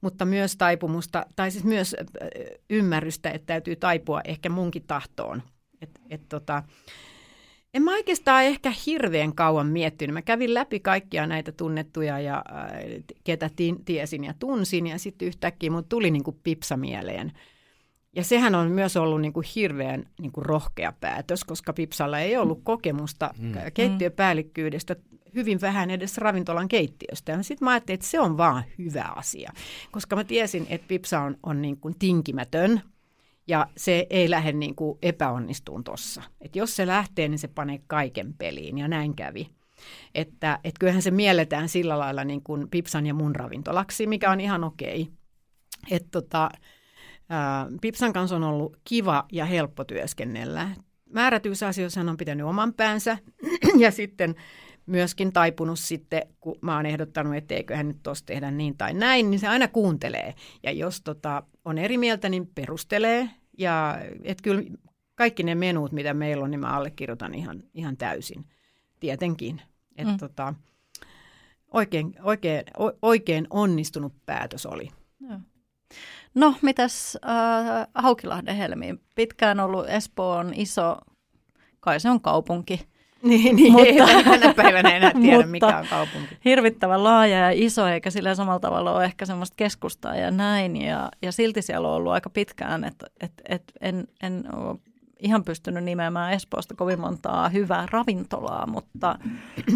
mutta myös taipumusta, tai siis myös äh, ymmärrystä, että täytyy taipua ehkä munkin tahtoon. Et, et tota, en mä oikeastaan ehkä hirveän kauan miettinyt. Mä kävin läpi kaikkia näitä tunnettuja ja äh, ketä ti- tiesin ja tunsin ja sitten yhtäkkiä mut tuli niinku Pipsa mieleen. Ja sehän on myös ollut niinku hirveän niinku rohkea päätös, koska Pipsalla ei ollut kokemusta Mm. mm. keittiöpäällikkyydestä, hyvin vähän edes ravintolan keittiöstä. Sitten mä ajattelin, että se on vaan hyvä asia, koska mä tiesin, että Pipsa on, on niin kuin tinkimätön ja se ei lähde niin kuin epäonnistuun tuossa. Jos se lähtee, niin se panee kaiken peliin ja näin kävi. Että et kyllähän se mielletään sillä lailla niin kuin Pipsan ja mun ravintolaksi, mikä on ihan okei. Että tota, ää, Pipsan kanssa on ollut kiva ja helppo työskennellä. Määrätyissä asioissa hän on pitänyt oman päänsä ja sitten myöskin taipunut sitten, kun mä oon ehdottanut, että hän nyt tuossa tehdä niin tai näin, niin se aina kuuntelee. Ja jos tota, on eri mieltä, niin perustelee. Ja et kyllä kaikki ne menut, mitä meillä on, niin mä allekirjoitan ihan, ihan täysin. Tietenkin. Et Mm. tota, oikein, oikein, oikein onnistunut päätös oli. Joo. No, mitäs äh, Haukilahden Helmi? Pitkään ollut Espoon iso, kai se on kaupunki. Niin, niin Mutta- ei tänä päivänä enää tiedä, Mutta- mikä on kaupunki. Hirvittävän laaja ja iso, eikä sillä samalla tavalla ole ehkä semmoista keskustaa ja näin. Ja, ja silti siellä on ollut aika pitkään, että et, et en, en ole ihan pystynyt nimeämään Espoosta kovin montaa hyvää ravintolaa, mutta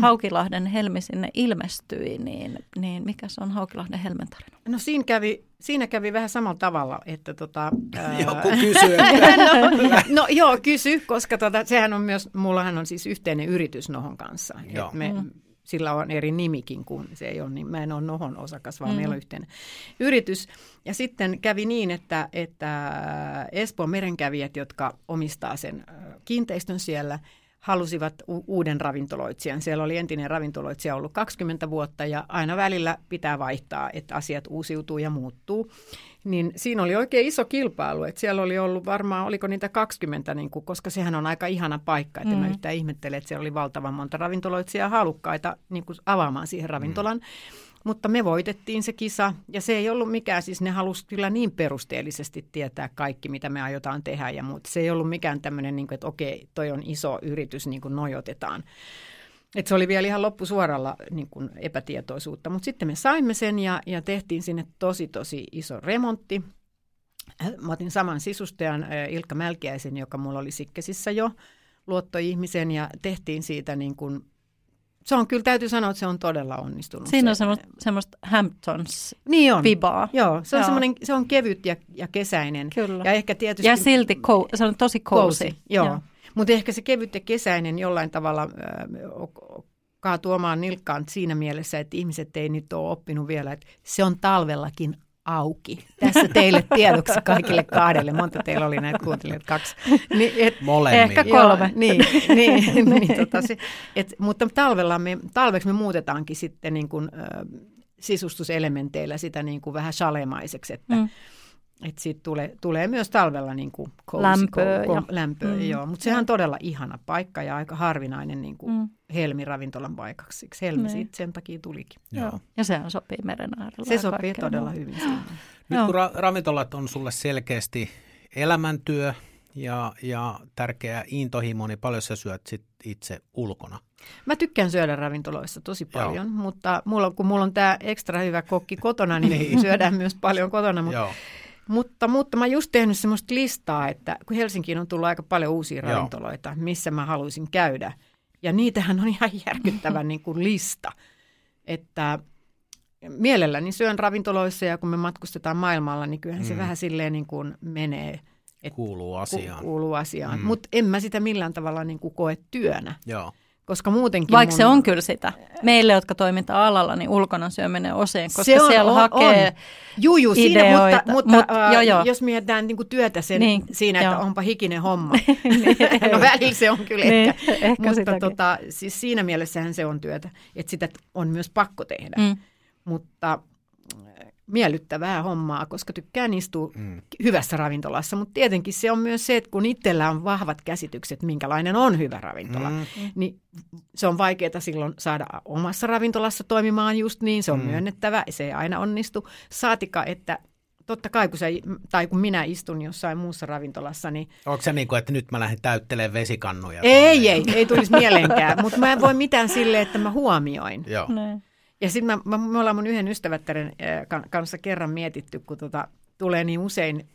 Haukilahden Helmi sinne ilmestyi, niin, niin mikä se on Haukilahden Helmen tarina? No siinä kävi, siinä kävi vähän samalla tavalla, että tota... ää, Joku että no, no joo, kysy, koska tota, sehän on myös, mullahan on siis yhteinen yritys Nohon kanssa. Et Joo. me, Mm. Sillä on eri nimikin, kun se ei ole, niin mä en ole Nohon osakas, vaan Mm. meillä on yhteinen yritys. Ja sitten kävi niin, että, että Espoon merenkävijät, jotka omistaa sen kiinteistön siellä, halusivat u- uuden ravintoloitsijan. Siellä oli entinen ravintoloitsija ollut 20 vuotta ja aina välillä pitää vaihtaa, että asiat uusiutuu ja muuttuu. Niin siinä oli oikein iso kilpailu, että siellä oli ollut varmaan, oliko niitä 20, niin kuin, koska sehän on aika ihana paikka, että mm. mä yhtään ihmettelen, että siellä oli valtavan monta ravintoloitsijaa halukkaita niin kuin avaamaan siihen ravintolan. Mm. Mutta me voitettiin se kisa ja se ei ollut mikään, siis ne halusi kyllä niin perusteellisesti tietää kaikki, mitä me aiotaan tehdä ja muut. Se ei ollut mikään tämmöinen, niin kuin, että okei, toi on iso yritys, niin kuin nojotetaan. Et se oli vielä ihan loppusuoralla niin kuin epätietoisuutta, mutta sitten me saimme sen ja, ja tehtiin sinne tosi tosi iso remontti. Mä otin saman sisustajan Ilkka Mälkiäisen, joka mulla oli Sikkesissä jo, luottoihmisen ja tehtiin siitä niin kuin se on kyllä, täytyy sanoa, että se on todella onnistunut. Siinä on semmoista, semmoista Hamptons niin on. vibaa. Joo, se on, Joo. se on kevyt ja, ja kesäinen. Kyllä. Ja ehkä tietysti... Ja silti ko- se on tosi cozy. cozy joo. joo. Mutta ehkä se kevyt ja kesäinen jollain tavalla äh, kaatuu omaan nilkkaan siinä mielessä, että ihmiset ei nyt ole oppinut vielä, että se on talvellakin auki. Tässä teille tiedoksi kaikille kahdelle. Monta teillä oli näitä kuuntelijoita? Kaksi. Niin, et, Molemmin. Ehkä kolme. Joo, niin, niin, niin, tota, se, et, mutta talvella me, talveksi me muutetaankin sitten niin kuin, äh, sisustuselementeillä sitä niin kuin vähän shalemaiseksi, että mm. Et siitä tulee, tulee myös talvella niin kuin cozy, lämpöä. Ko, ko, lämpöä mm. joo. Mutta sehän on todella ihana paikka ja aika harvinainen niin kuin mm. Helmi-ravintolan paikaksi. Siksi Helmi niin. siitä sen takia tulikin. Joo. Ja sehän sopii meren äärellä. Se sopii todella muu. hyvin sinne. Nyt kun ra- ravintolat on sulle selkeästi elämäntyö ja, ja tärkeä intohimo, niin paljon sä syöt sit itse ulkona? Mä tykkään syödä ravintoloissa tosi paljon, Joo. mutta mulla, kun mulla on tämä ekstra hyvä kokki kotona, niin, niin. syödään myös paljon kotona. Mutta Joo. Mutta, mutta mä just tehnyt semmoista listaa, että kun Helsinkiin on tullut aika paljon uusia Joo. ravintoloita, missä mä haluaisin käydä. Ja niitähän on ihan järkyttävä niin kuin lista. Että mielelläni syön ravintoloissa ja kun me matkustetaan maailmalla, niin kyllähän mm. se vähän silleen niin kuin menee. Et kuuluu asiaan. Ku, kuuluu asiaan. Mm. Mutta en mä sitä millään tavalla niin kuin koe työnä. Joo. Koska muutenkin Vaikka mun... se on kyllä sitä. Meille, jotka toimintaa alalla, niin ulkona syöminen usein, koska se on, siellä on, hakee on. Juu, juu, siinä, mutta, mutta Mut, uh, jo, jo. jos mietitään niin kuin työtä sen, niin, siinä, että jo. onpa hikinen homma. niin, no välillä se on kyllä niin, ehkä. ehkä mutta tota, siis siinä mielessähän se on työtä, että sitä on myös pakko tehdä. Mm. Mutta miellyttävää hommaa, koska tykkään istua mm. hyvässä ravintolassa, mutta tietenkin se on myös se, että kun itsellä on vahvat käsitykset, minkälainen on hyvä ravintola, mm. niin se on vaikeaa silloin saada omassa ravintolassa toimimaan just niin, se on mm. myönnettävä, se ei aina onnistu. Saatika, että totta kai kun, sä, tai kun minä istun jossain muussa ravintolassa, niin... Onko se niin kuin, että nyt mä lähden täyttelemään vesikannuja? Ei, ei, ei tulisi mieleenkään, mutta mä en voi mitään silleen, että mä huomioin. Joo. Ne. Ja sitten me ollaan mun yhden ystävättären kanssa kerran mietitty, kun tota, tulee niin usein,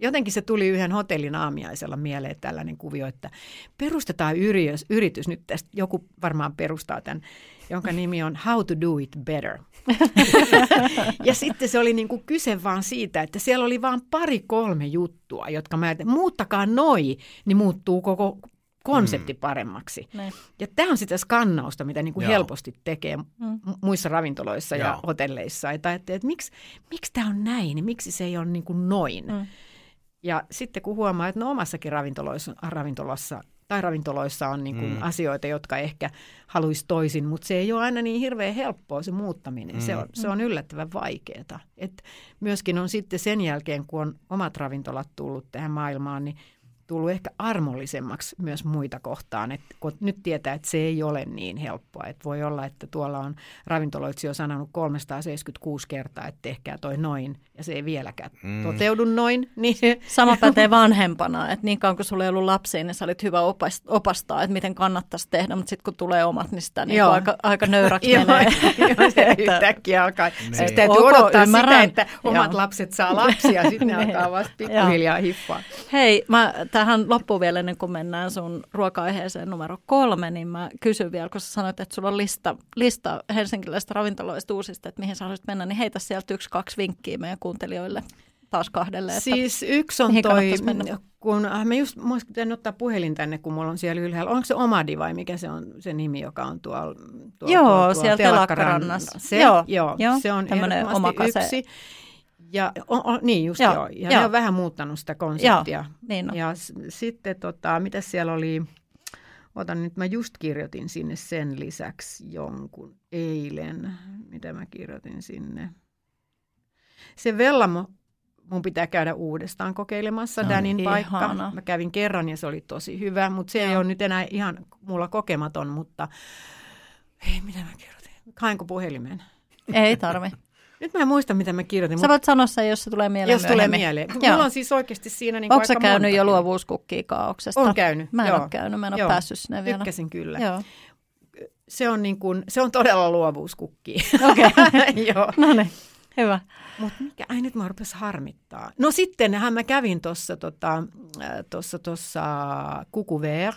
jotenkin se tuli yhden hotellin aamiaisella mieleen tällainen kuvio, että perustetaan yritys, yritys nyt tästä joku varmaan perustaa tämän, jonka nimi on How to do it better. ja sitten se oli niin kuin kyse vaan siitä, että siellä oli vain pari kolme juttua, jotka mä muuttakaa noi, niin muuttuu koko konsepti mm. paremmaksi. Näin. Ja tämä on sitä skannausta, mitä niin kuin helposti tekee mm. muissa ravintoloissa Joo. ja hotelleissa. Että, että, että miksi, miksi tämä on näin, miksi se ei ole niin kuin noin. Mm. Ja sitten kun huomaa, että no omassakin ravintoloissa, ravintolassa tai ravintoloissa on niin kuin mm. asioita, jotka ehkä haluaisi toisin, mutta se ei ole aina niin hirveän helppoa se muuttaminen. Mm. Se, on, se on yllättävän vaikeaa. Et myöskin on sitten sen jälkeen, kun on omat ravintolat tullut tähän maailmaan, niin tullut ehkä armollisemmaksi myös muita kohtaan, että kun nyt tietää, että se ei ole niin helppoa, että voi olla, että tuolla on ravintoloitsija sanonut 376 kertaa, että tehkää toi noin, ja se ei vieläkään mm. toteudu noin. Niin... Sama pätee vanhempana, että niin kauan kun sulla ei ollut lapsia, niin sä olit hyvä opastaa, että miten kannattaisi tehdä, mutta sitten kun tulee omat, niin sitä niin aika, aika nöyräksi menee. Joo, se yhtäkkiä alkaa. Niin. Siis täytyy okay, odottaa ymmärrän. sitä, että omat Joo. lapset saa lapsia, sitten ne niin. alkaa vasta pikkuhiljaa hiffaa. Hei, mä tähän loppuun vielä ennen kuin mennään sun ruoka-aiheeseen numero kolme, niin mä kysyn vielä, kun sä sanoit, että sulla on lista, lista helsinkiläistä ravintoloista uusista, että mihin sä haluaisit mennä, niin heitä sieltä yksi, kaksi vinkkiä meidän kuuntelijoille taas kahdelle. Että siis yksi on toi, kun äh, mä just muistin ottaa puhelin tänne, kun mulla on siellä ylhäällä. Onko se Omadi vai mikä se on se nimi, joka on tuolla? tuolla joo, tuolla, siellä telakkarannassa. Se, joo, joo, se on ehdottomasti yksi. Ja on, on, niin just joo, joo. Ja joo. ne on vähän muuttanut sitä konseptia. Joo, niin on. Ja s- sitten tota, mitä siellä oli, Otan nyt, mä just kirjoitin sinne sen lisäksi jonkun eilen. Mitä mä kirjoitin sinne? Se Vellamo mun pitää käydä uudestaan kokeilemassa No, Danin paikka. ihana. Mä kävin kerran ja se oli tosi hyvä, mutta se ei Joo. ole nyt enää ihan mulla kokematon, mutta ei, mitä mä kirjoitin? Hainko puhelimen? Ei tarvi. Nyt mä en muista, mitä mä kirjoitin. Sä voit sanoa sen, jos se tulee mieleen jos tulee mieleen. Joo. Mulla on siis oikeasti siinä niin Onko sä aika käynyt montakin. jo luovuuskukkia kaauksesta? On käynyt, Mä en joo. ole käynyt, mä en ole Joo. päässyt sinne vielä. Tykkäsin kyllä. Joo. Se on, niin kuin, se on todella luovuuskukki. Okei. Joo. No niin, hyvä. Mutta mikä, ai nyt mä rupes harmittaa. No sittenhän mä kävin tuossa tota, äh, tossa, tossa Kukuveer,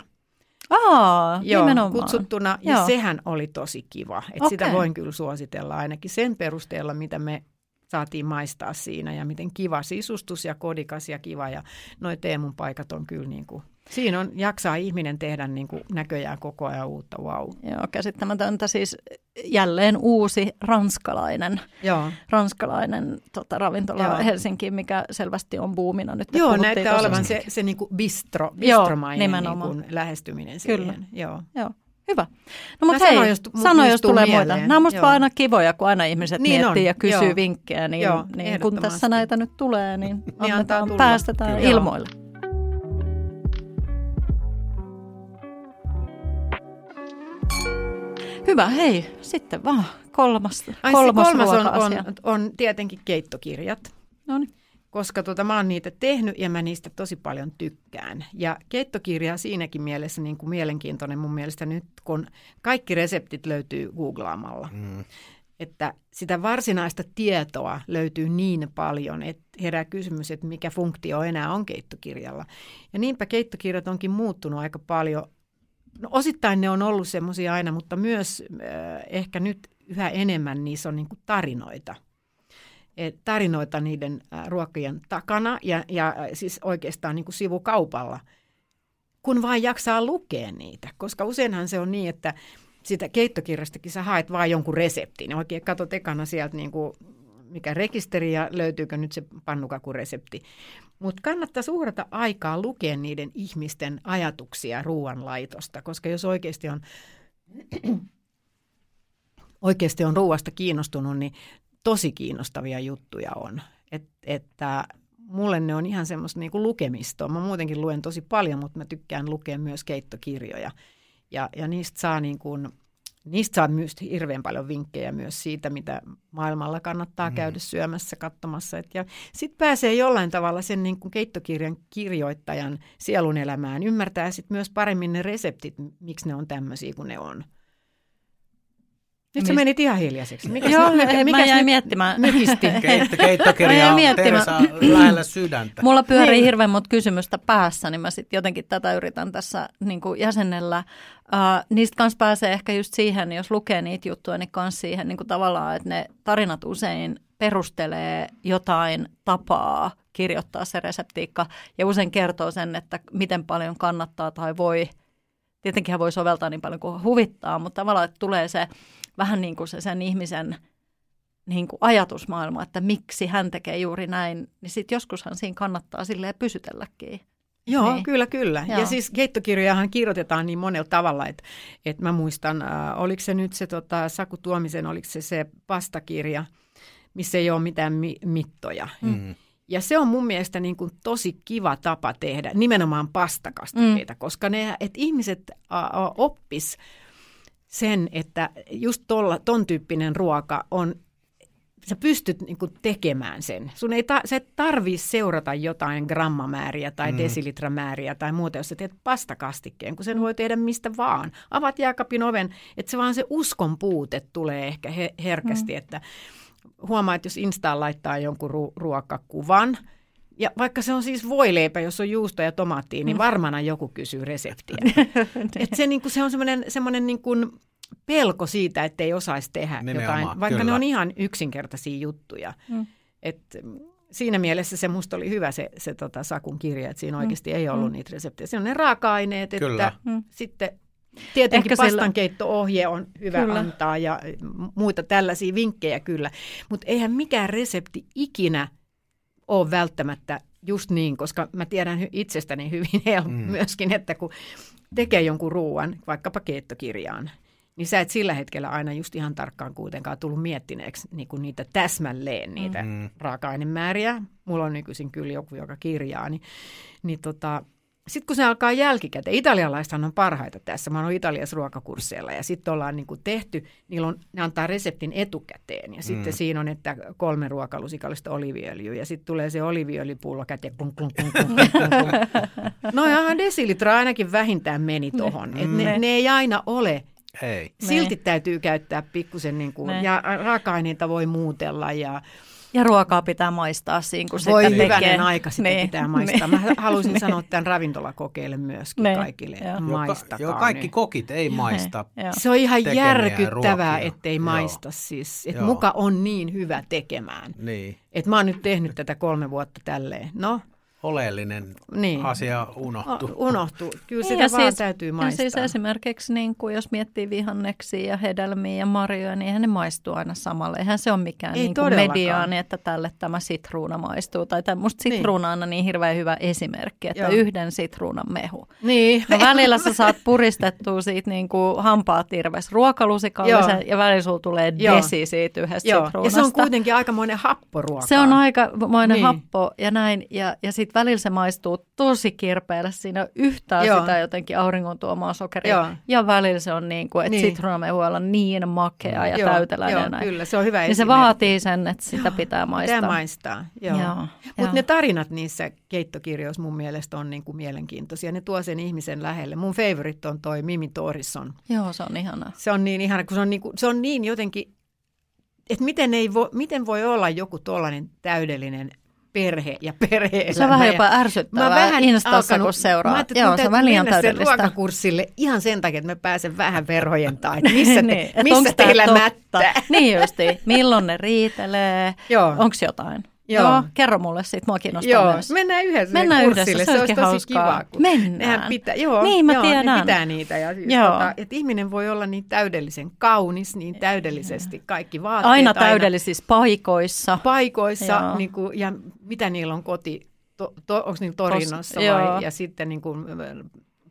Aa, joo, nimenomaan. kutsuttuna, ja Joo. sehän oli tosi kiva. Et Sitä Okei. voin kyllä suositella ainakin sen perusteella, mitä me saatiin maistaa siinä ja miten kiva sisustus ja kodikas ja kiva ja noi Teemun paikat on kyllä niin kuin, siinä on, jaksaa ihminen tehdä niin kuin näköjään koko ajan uutta, wow. Joo, käsittämätöntä. Siis jälleen uusi ranskalainen, Joo, ranskalainen tota, ravintola Joo. Helsinkiin, mikä selvästi on buumina nyt. Joo näyttää olevan se, se niin kuin bistro, Joo, bistromainen niin nimenomaan. kuin lähestyminen Kyllä. siihen. Joo. Joo, hyvä. No mutta hei, sanon, jos sano, jos tulee mieleen. muita. Nämä on musta Joo. vaan aina kivoja, kun aina ihmiset Niin miettii on, ja kysyy joo. vinkkejä, niin, Joo, niin kun tässä näitä nyt tulee, niin, antaa annetaan, päästetään Kyllä. ilmoille. Hyvä, hei, sitten vaan kolmas, Ai, kolmas, kolmas on, on, on tietenkin keittokirjat. No niin. koska tota, mä oon niitä tehnyt ja mä niistä tosi paljon tykkään. Ja keittokirja on siinäkin mielessä niin kuin mielenkiintoinen mun mielestä nyt, kun kaikki reseptit löytyy googlaamalla. Mm. Että sitä varsinaista tietoa löytyy niin paljon, että herää kysymys, että mikä funktio enää on keittokirjalla. Ja niinpä keittokirjat onkin muuttunut aika paljon. No, osittain ne on ollut semmoisia aina, mutta myös äh, ehkä nyt yhä enemmän niissä on niin kuin tarinoita et tarinoita niiden ä, ruokien takana ja, ja siis oikeastaan niin kuin sivukaupalla, kun vain jaksaa lukea niitä. Koska useinhan se on niin, että sitä keittokirjastakin sä haet vain jonkun reseptin. Oikein katsot ekana sieltä niin kuin, mikä rekisteri ja löytyykö nyt se pannukakuresepti. Mutta kannattaisi uhrata aikaa lukea niiden ihmisten ajatuksia ruoanlaitosta, koska jos oikeasti on, oikeasti on ruoasta kiinnostunut, niin tosi kiinnostavia juttuja on. Et, että mulle ne on ihan semmoista niinku lukemistoa. Mä muutenkin luen tosi paljon, mutta mä tykkään lukea myös keittokirjoja. Ja, ja niistä saa niin kuin, niistä saa myös hirveän paljon vinkkejä myös siitä, mitä maailmalla kannattaa mm. käydä syömässä, katsomassa. Et ja sitten pääsee jollain tavalla sen niin kuin keittokirjan kirjoittajan sielun elämään. Ymmärtää sitten myös paremmin ne reseptit, miksi ne on tämmöisiä kuin ne on. Nyt sä menit ihan hiljaiseksi. Mikäs Joo, nyt- mä mikäs jäin miettimään. Mykisti. Keitto, keittokirja on miettimään. Teresa lähellä sydäntä. Mulla pyörii Niin. hirveän monta kysymystä päässä, niin mä sitten jotenkin tätä yritän tässä niin kuin jäsennellä. Uh, niistä kanssa pääsee ehkä just siihen, jos lukee niitä juttuja, niin kanssa siihen niin kuin tavallaan, että ne tarinat usein perustelee jotain tapaa kirjoittaa se reseptiikka ja usein kertoo sen, että miten paljon kannattaa tai voi. Tietenkin voi soveltaa niin paljon kuin huvittaa, mutta tavallaan että tulee se vähän niin kuin se sen ihmisen niin kuin ajatusmaailma, että miksi hän tekee juuri näin, niin sitten joskushan siinä kannattaa silleen pysytelläkin. Joo, Niin. kyllä, kyllä. Joo. Ja siis keittokirjojahan kirjoitetaan niin monella tavalla, että, että mä muistan, äh, oliko se nyt se tota, Saku Tuomisen, oliko se se pastakirja, missä ei ole mitään mi- mittoja. Mm. Ja se on mun mielestä niin kuin tosi kiva tapa tehdä, nimenomaan pastakastikkeita, mm. koska ne, että ihmiset äh, oppis sen, että just tolla, ton tyyppinen ruoka on, sä pystyt niin kuin tekemään sen. Sun ei ta, sä et tarvii seurata jotain grammamääriä tai mm. desilitramääriä tai muuta, jos sä teet pastakastikkeen, kun sen voi tehdä mistä vaan. Avat jääkapin oven, että se vaan se uskon puute tulee ehkä he, herkästi, mm. että huomaa, että jos Instaan laittaa jonkun ru- ruokakuvan, ja vaikka se on siis voileipä, jos on juusto ja tomaattia, niin varmana joku kysyy reseptiä. Et se, niin kuin, se on semmoinen, semmoinen niin kuin pelko siitä, että ei osaisi tehdä Nimenomaan, jotain, vaikka kyllä. ne on ihan yksinkertaisia juttuja. Mm. Et, mm, siinä mielessä se musta oli hyvä se, se tota Sakun kirja, että siinä oikeasti ei ollut Mm. niitä reseptejä. Siinä on ne raaka-aineet, että Kyllä. Mm. sitten tietenkin Ehkä pastankeitto-ohje on hyvä Kyllä. antaa ja muita tällaisia vinkkejä kyllä. Mutta eihän mikään resepti ikinä ole välttämättä just niin, koska mä tiedän itsestäni hyvin Mm. myöskin, että kun tekee jonkun ruoan, vaikkapa keittokirjaan, niin sä et sillä hetkellä aina just ihan tarkkaan kuitenkaan tullut miettineeksi niin kuin niitä täsmälleen, niitä mm. raaka-ainemääriä. Mulla on nykyisin kyllä joku, joka kirjaa, niin, niin tota, sitten kun se alkaa jälkikäteen, italialaisethan on parhaita tässä. Mä oon Italiassa ruokakursseilla ja sitten ollaan niin kuin tehty, niillä on, ne antaa reseptin etukäteen ja sitten mm. siinä on, että kolme ruokalusikallista oliviöljyä ja sitten tulee se oliviöljypullo käteen. Kun, kun, kun, kun, kun. No ihan desilitra ainakin vähintään meni tohon. Mm. ne, ne, ne ei aina ole Ei. Silti täytyy käyttää pikkusen, niin kuin, ja raaka-aineita voi muutella ja Ja ruokaa pitää maistaa siinä, kun voi sitä hyvänen tekee. aika sitä Niin, pitää maistaa. niin. Mä haluaisin sanoa tämän ravintolakokeille myöskin Niin, kaikille, joo. että maistakaa joo, kaikki kokit ei maista. Joo. Se on ihan järkyttävää, ruokia. ettei Joo. maista siis. Että Joo. muka on niin hyvä tekemään. Niin. Että mä oon nyt tehnyt tätä kolme vuotta tälleen. No, Oleellinen Niin. asia unohtuu. o- unohtuu. Kyllä Niin, sitä ja vaan siis- täytyy Ja maistaa. siis esimerkiksi niin kuin jos miettii vihanneksia ja hedelmiä ja marjoja, niin eihän ne maistuu aina samalle. Eihän se ole mikään Ei niin kuin mediaani, että tälle tämä sitruuna maistuu. Tai tämän, musta Niin. sitruuna on niin hirveän hyvä esimerkki, että Joo. yhden sitruunan mehu. Niin. No välillä sä saat puristettua siitä niin kuin hampaat irves ruokalusikallisen Joo. ja välillä sulla tulee Joo. desi siitä yhdestä Joo. Ja sitruunasta. se on kuitenkin aikamoinen happoruoka. Se on aikamoinen Niin. niin. happo ja näin. Ja, ja sitten välillä se maistuu tosi kirpeälle. Siinä on yhtään Joo. Sitä jotenkin auringon tuomaa sokeria. Joo. Ja välillä se on niin kuin, että Niin. niin. sitruunamehu voi olla niin makea ja Joo, täyteläinen. joo, näin. kyllä, se on hyvä Niin se vaatii sen, että sitä pitää maistaa. Pitää maistaa, joo. Joo, Mutta ne tarinat niissä keittokirjoissa mun mielestä on niinku mielenkiintoisia. Ne tuo sen ihmisen lähelle. Mun favorite on toi Mimi Torisson. Joo, se on ihanaa. Se on niin ihana, kun se on, niinku, se on niin jotenkin, että miten, ei vo, miten voi olla joku tuollainen täydellinen perhe ja perhe Se on vähän jopa ärsyttävää Instassa, kun seuraa. Mä Joo, se on vähän liian täydellistä. ruokakurssille ihan sen takia, että mä pääsen vähän verhojen tai missä, te, niin, et missä teillä mättää. Niin justi. Milloin ne riitelee? Onko jotain? Joo. Joo. kerro mulle siitä, mua kiinnostaa Joo, myös. mennään yhdessä Mennään sinne yhdessä, kurssille. se Se, olisi tosi hauskaa. kiva. kun Mennään. Pitää, joo, Niin, mä joo, Ne tiedän. pitää niitä. Ja siis, Joo. tota, että ihminen voi olla niin täydellisen kaunis, niin täydellisesti. Kaikki vaatteet Aina täydellisissä paikoissa. paikoissa. Joo. Niin kuin, ja mitä niillä on koti, to, to, onko niin Torinossa joo. vai, ja sitten niin kuin,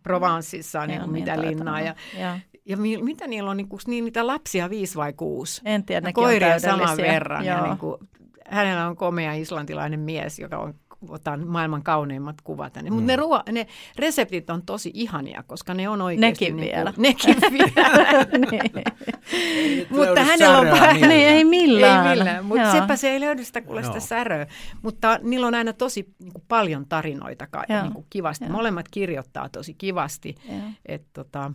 Provenceissa, niin Joo, kuin niin mitä linnaa. Ja. Joo. ja mi, mitä niillä on, niin, kuin, niin niitä lapsia viisi vai kuusi? En tiedä, Ja nekin on koiria saman täydellisiä. verran. Ja Joo. niin kuin, hänellä on komea islantilainen mies, joka on otan maailman kauneimmat kuvat tänne. Mutta ne, ruo- ne reseptit on tosi ihania, koska ne on oikeasti... Nekin niin vielä. Kuin, nekin vielä. niin. Mutta hänellä on niin, ei millään. Ei millään, mutta sepä se ei löydy sitä kuule sitä säröä. Mutta niillä on aina tosi niin kuin, paljon tarinoita ka- niin kuin, kivasti. Joo. Molemmat kirjoittaa tosi kivasti. Et, tota,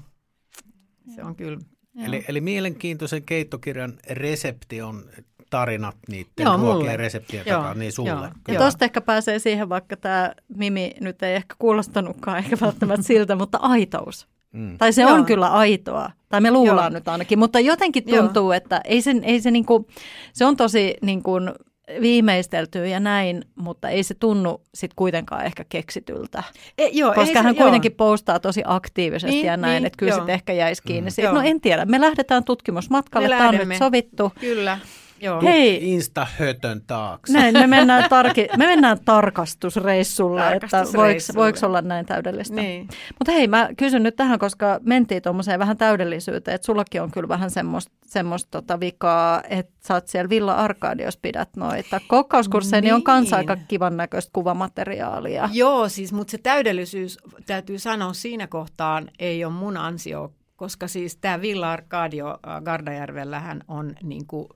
se on kyllä... Eli, eli mielenkiintoisen keittokirjan resepti on tarinat niiden Joo, ruokien mulle. reseptien Joo, takaa, niin sulle. joo. Ja tuosta ehkä pääsee siihen, vaikka tämä Mimi nyt ei ehkä kuulostanutkaan ehkä välttämättä siltä, mutta aitous. Mm. Tai se Joo. on kyllä aitoa, tai me luullaan Joo. nyt ainakin, mutta jotenkin Joo. tuntuu, että ei se, ei se, niinku, se on tosi niinku viimeistelty ja näin, mutta ei se tunnu sit kuitenkaan ehkä keksityltä. E, joo, Koska ei hän se, kuitenkin postaa tosi aktiivisesti Niin, ja näin, niin, että kyllä joo. sitten ehkä jäisi kiinni. Mm. Siitä. Joo. No en tiedä, me lähdetään tutkimusmatkalle, Me tämä on nyt sovittu. Joo, kyllä. Joo. Hei, Insta-hötön taakse. näin, me mennään, tarki, me mennään tarkastusreissulle, että voiko, Tarkastusreissulle. voiko olla näin täydellistä. Niin. Mutta hei, mä kysyn nyt tähän, koska mentiin tuommoiseen vähän täydellisyyteen, että sullakin on kyllä vähän semmoista semmoista tota vikaa, että sä oot siellä Villa Arcade, jos pidät noita kokkauskursseja, niin. on kans Niin. aika kivan näköistä kuvamateriaalia. Joo, siis, mutta se täydellisyys, täytyy sanoa siinä kohtaan, ei ole mun ansio, koska siis tämä Villa Arcadio äh, Gardajärvellähän on niin kuin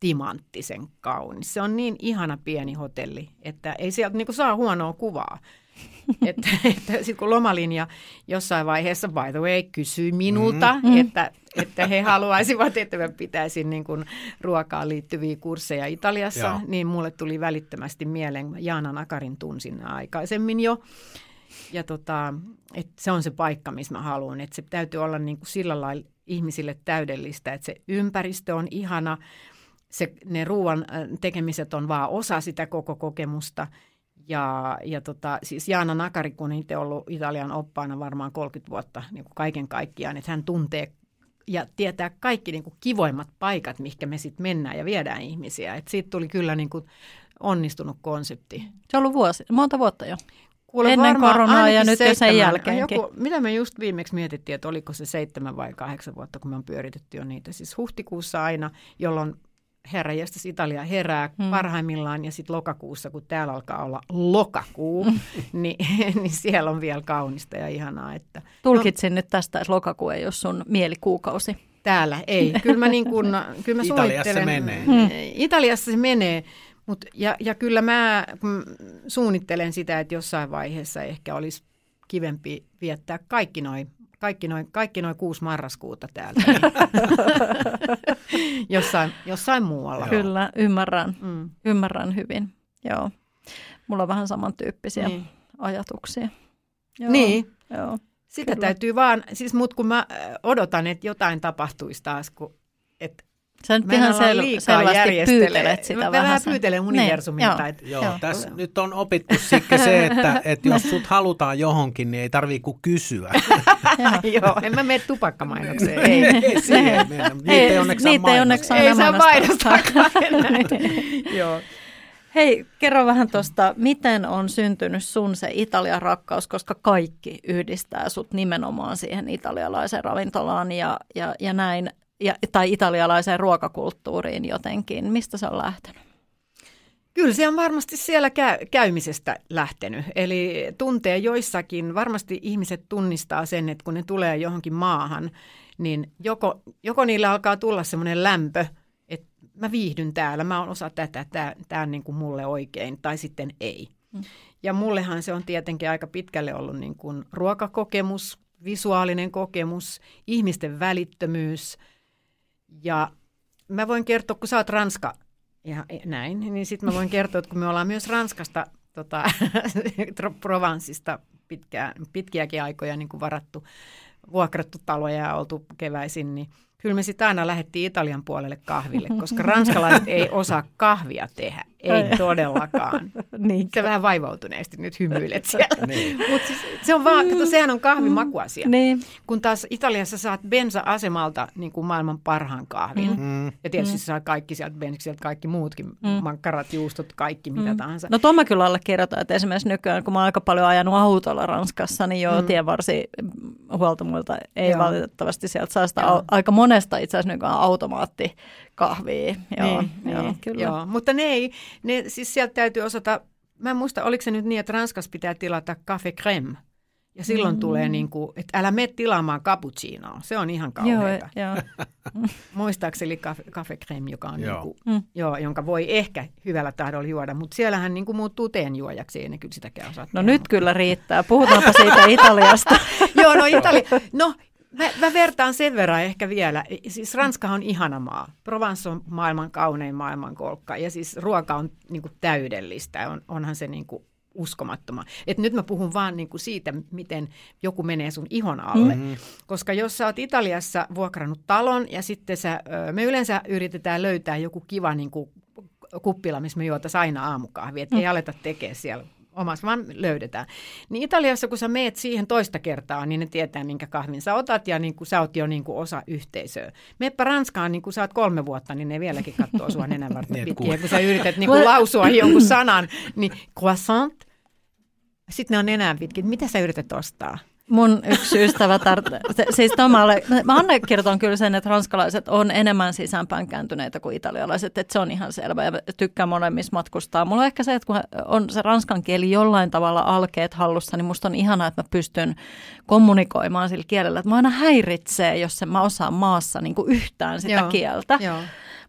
timanttisen kaunis. Se on niin ihana pieni hotelli, että ei sieltä niin saa huonoa kuvaa. että, että sitten kun lomalinja jossain vaiheessa, by the way, kysyi minulta, Mm. että, että he haluaisivat, että mä pitäisin niin kuin ruokaan liittyviä kursseja Italiassa, Joo. niin mulle tuli välittömästi mieleen, Jaana Nakarin tunsin aikaisemmin jo, ja tota, että se on se paikka, missä mä haluan, että se täytyy olla niin kuin sillä lailla ihmisille täydellistä, että se ympäristö on ihana, se, ne ruoan äh, tekemiset on vaan osa sitä koko kokemusta. Ja, ja tota, siis Jaana Nakari, kun on itse ollut Italian oppaana varmaan 30 vuotta niin kuin kaiken kaikkiaan, että hän tuntee ja tietää kaikki niin kuin kivoimmat paikat, mihinkä me sitten mennään ja viedään ihmisiä. Et siitä tuli kyllä niin kuin onnistunut konsepti. Se on ollut vuosi, monta vuotta jo. Kuule, Ennen koronaa ja nyt jo sen seitsemän- jälkeenkin. Joku, mitä me just viimeksi mietittiin, että oliko se seitsemän vai kahdeksan vuotta, kun me on pyöritetty jo niitä. Siis huhtikuussa aina, jolloin herra jästäs Italia herää Hmm. parhaimmillaan ja sitten lokakuussa, kun täällä alkaa olla lokakuu, niin, niin siellä on vielä kaunista ja ihanaa, että Tulkitsin nyt tästä, että lokakuu ei ole sun mielikuukausi. täällä ei. Kyllä mä, niin kun, kyllä mä Italiassa suunnittelen. menee. Hmm. Italiassa se menee, mut, ja, ja kyllä mä mm, suunnittelen sitä, että jossain vaiheessa ehkä olisi kivempi viettää kaikki noin kaikki noin kaikki noi kuusi marraskuuta täältä. jossain, jossain muualla. Kyllä, ymmärrän. Mm. Ymmärrän hyvin. Joo. Mulla on vähän samantyyppisiä Niin. ajatuksia. Joo. niin, Joo. sitä Kyllä. täytyy vaan, siis mut kun mä odotan, että jotain tapahtuisi taas, kun et Sä nyt Mä ihan sel- liikaa selvästi pyytelet sitä Mä vähän. vähän sen- pyytelen universumilta, Niin, joo. että- Joo, Joo. tässä nyt on opittu Sikke se, että, että jos sut halutaan johonkin, niin ei tarvii kuin kysyä. Joo, en mä mene tupakkamainokseen. Ei. ei siihen. Niitä ei onneksi saa niitä ei onneksi saa Ei saa mainostaa. mainostaa. Joo. Hei, kerro vähän tuosta, miten on syntynyt sun se Italian rakkaus, koska kaikki yhdistää sut nimenomaan siihen italialaiseen ravintolaan ja, ja, ja näin, ja, tai italialaiseen ruokakulttuuriin jotenkin. Mistä se on lähtenyt? Kyllä se on varmasti siellä käy, käymisestä lähtenyt. Eli tuntee joissakin, varmasti ihmiset tunnistaa sen, että kun ne tulee johonkin maahan, niin joko, joko niille alkaa tulla semmoinen lämpö, että mä viihdyn täällä, mä oon osa tätä, tämä, tämä on niin kuin mulle oikein, tai sitten ei. Mm. Ja mullehan se on tietenkin aika pitkälle ollut niin kuin ruokakokemus, visuaalinen kokemus, ihmisten välittömyys. Ja mä voin kertoa, kun sä oot Ranska ja näin, niin sitten mä voin kertoa, että kun me ollaan myös Ranskasta, tota, Provansista pitkään, pitkiäkin aikoja niin kuin varattu, vuokrattu taloja ja oltu keväisin, niin kyllä me sitten aina lähdettiin Italian puolelle kahville, koska ranskalaiset ei osaa kahvia tehdä, ei todellakaan. Niin. Sä vähän vaivautuneesti nyt hymyilet siellä. Niin. Mutta siis, se on vaan, kato, sehän on kahvin makuasia. Niin. Kun taas Italiassa saat bensa-asemalta niin kuin maailman parhaan kahvin. Mm. Mm. Ja tietysti mm. saa kaikki sieltä bensikseltä, kaikki muutkin, mm. makkarat, juustot, kaikki mitä Mm. tahansa. No tuon mä kyllä allekirjoitan, että esimerkiksi nykyään, kun mä oon aika paljon ajanut autolla Ranskassa, niin joo, mm. tienvarsi huoltamoilta ei Joo. valitettavasti sieltä saa sitä Joo. au- aika monesta itse asiassa nykyään automaattikahvia. Joo, niin, joo, niin, kyllä. Joo. Mutta ne ei, ne, siis sieltä täytyy osata, mä en muista, oliko se nyt niin, että Ranskassa pitää tilata cafe creme. Ja silloin mm. tulee niin kuin, että älä mene tilaamaan cappuccinoa. Se on ihan Joo, kauheata. joo. Muistaakseni cafe, cafe creme, joka on Joo. niin kuin, Mm. joo, jonka voi ehkä hyvällä tahdolla juoda, mutta siellähän niin kuin muuttuu teenjuojaksi, ei ne kyllä sitäkään osaa No tehdä. nyt kyllä riittää. Puhutaanpa siitä Italiasta. Joo, no Itali. No, mä, mä vertaan sen verran ehkä vielä. Siis Ranska on ihana maa. Provence on maailman kaunein maailmankolkka ja siis ruoka on niin kuin täydellistä. On, onhan se niin kuin uskomattoman. Et nyt mä puhun vaan niin kuin siitä, miten joku menee sun ihon alle. Mm. Koska jos sä oot Italiassa vuokrannut talon ja sitten sä, me yleensä yritetään löytää joku kiva niin kuin kuppila, missä me juotaisiin aina aamukahvia. Että ei aleta tekemään siellä omassa, vaan löydetään. Niin Italiassa, kun sä meet siihen toista kertaa, niin ne tietää, minkä kahvin sä otat, ja niin kuin sä oot jo niin kuin osa yhteisöä. Meppä Ranskaan, niin kun sä oot kolme vuotta, niin ne vieläkin katsoo sua nenänvartta Niin, et pitkin. Ja kun sä yrität niin kuin lausua jonkun sanan, niin croissant, sitten ne on nenän pitkin, mitä sä yrität ostaa? Mun yksi ystävä, tar- se- siis Tomalle, mä allekirjoitan kyllä sen, että ranskalaiset on enemmän sisäänpäin kääntyneitä kuin italialaiset, että se on ihan selvä ja tykkään molemmissa matkustaa. Mulla on ehkä se, että kun on se ranskan kieli jollain tavalla alkeet hallussa, niin musta on ihanaa, että mä pystyn kommunikoimaan sillä kielellä, että mä aina häiritsee, jos en mä osaan maassa niin kuin yhtään sitä Joo. kieltä. Joo.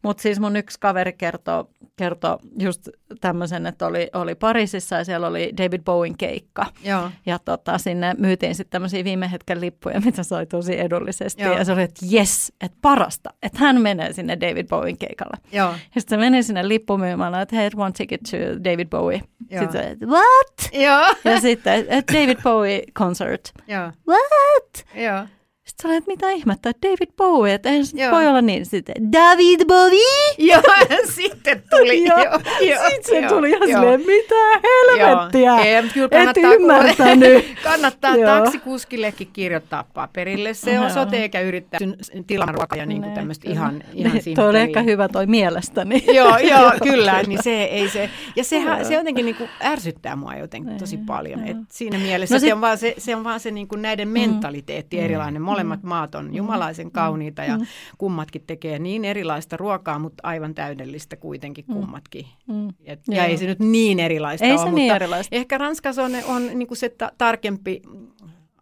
Mutta siis mun yksi kaveri kertoi kertoi just tämmöisen, että oli, oli Pariisissa ja siellä oli David Bowen keikka. Joo. Ja tota, sinne myytiin sitten tämmöisiä viime hetken lippuja, mitä sai tosi edullisesti. Joo. Ja se oli, että jes, että parasta, että hän menee sinne David Bowen keikalle. Joo. Ja sitten se meni sinne lippumyymään, että hei, one ticket to David Bowie. Joo. Sitten se, että what? Joo. Ja sitten, että David Bowie concert. Joo. What? Joo. Sitten sanoin, että mitä ihmettä, David Bowie, että eihän voi olla niin. Sitten David Bowie! Joo, sitten tuli. Joo, joo, Sitten se joo, tuli ihan silleen, mitä helvettiä. Ei, kyllä Et kannattaa, ymmärtänyt. kannattaa taksikuskillekin kirjoittaa paperille. Se on sote eikä yrittää tilata ruokaa ja niin Ne, tämmöistä ihan, ihan Niin, Toi oli ehkä hyvä toi mielestäni. joo, joo, kyllä, niin se ei se. Ja sehän, se jotenkin niin kuin ärsyttää mua jotenkin tosi paljon. Et siinä mielessä No no sit- se on vaan se, se, on vaan se niin kuin näiden mentaliteetti erilainen. Molemmat maat on jumalaisen kauniita ja kummatkin tekee niin erilaista ruokaa, mutta aivan täydellistä kuitenkin kummatkin. Mm. Et, ja ei se nyt niin erilaista Ei ole, se mutta niin erilaista. ehkä Ranskassa on, on niin kuin se ta- tarkempi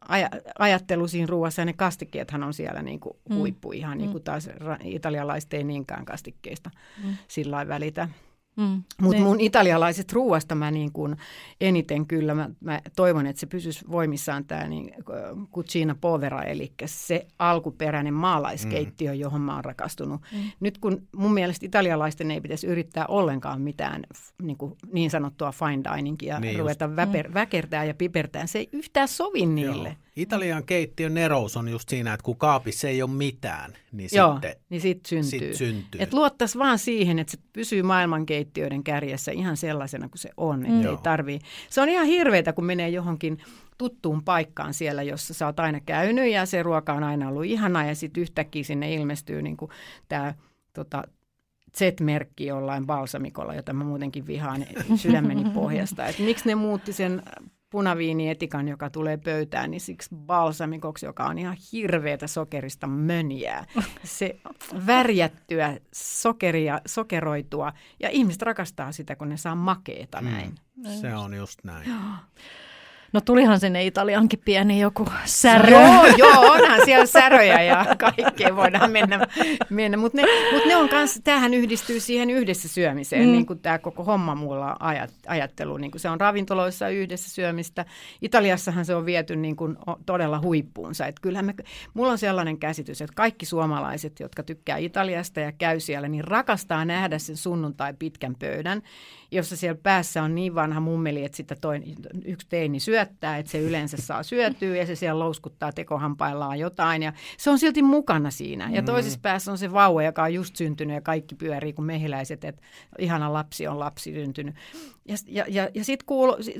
aja, ajattelu siinä ruoassa ja ne kastikkeethan on siellä niin kuin Mm. huippu ihan niin kuin taas ra- italialaiset ei niinkään kastikkeista Mm. sillä välitä. Mm. Mutta mun italialaisesta ruoasta mä niin kuin eniten kyllä, mä, mä toivon, että se pysyisi voimissaan tämä niin, äh, cucina povera, eli se alkuperäinen maalaiskeittiö, mm. johon mä oon rakastunut. Mm. Nyt kun mun mielestä italialaisten ei pitäisi yrittää ollenkaan mitään niin, kuin niin sanottua fine diningia, Niin ruveta väper, väkertää ja pipertää, se ei yhtään sovi niille. Joo. Italian keittiön nerous on just siinä, että kun kaapissa ei ole mitään, niin Joo, sitten niin sit syntyy. sit syntyy. Et luottaisi vaan siihen, että se pysyy maailmankeittiöiden kärjessä ihan sellaisena kuin se on. Mm. ei tarvii. Se on ihan hirveetä, kun menee johonkin tuttuun paikkaan siellä, jossa sä oot aina käynyt ja se ruoka on aina ollut ihanaa ja sitten yhtäkkiä sinne ilmestyy niin tämä tota, Z-merkki jollain balsamikolla, jota mä muutenkin vihaan sydämeni pohjasta. Et miksi ne muutti sen punaviinietikan, joka tulee pöytään, niin siksi balsamikoksi, joka on ihan hirveätä sokerista mönjää. Se värjättyä sokeria, sokeroitua, ja ihmiset rakastaa sitä, kun ne saa makeeta näin. Se on just näin. No tulihan sinne Italiankin pieni joku särö. Joo, joo, onhan siellä säröjä ja kaikkea voidaan mennä, mennä. mutta ne, mut ne on kans, tämähän yhdistyy siihen yhdessä syömiseen, Mm. niin kuin tämä koko homma mulla ajat, ajattelu, niin kuin se on ravintoloissa yhdessä syömistä. Italiassahan se on viety niin kuin todella huippuunsa, että kyllähän me, mulla on sellainen käsitys, että kaikki suomalaiset, jotka tykkää Italiasta ja käy siellä, niin rakastaa nähdä sen sunnuntai pitkän pöydän, jossa siellä päässä on niin vanha mummeli, että sitä toinen, yksi teini syöttää, että se yleensä saa syötyä ja se siellä louskuttaa tekohampaillaan jotain ja se on silti mukana siinä. Ja toisessa päässä on se vauva, joka on just syntynyt ja kaikki pyörii kuin mehiläiset, että ihana lapsi on lapsi syntynyt. Ja, ja, ja, ja sitten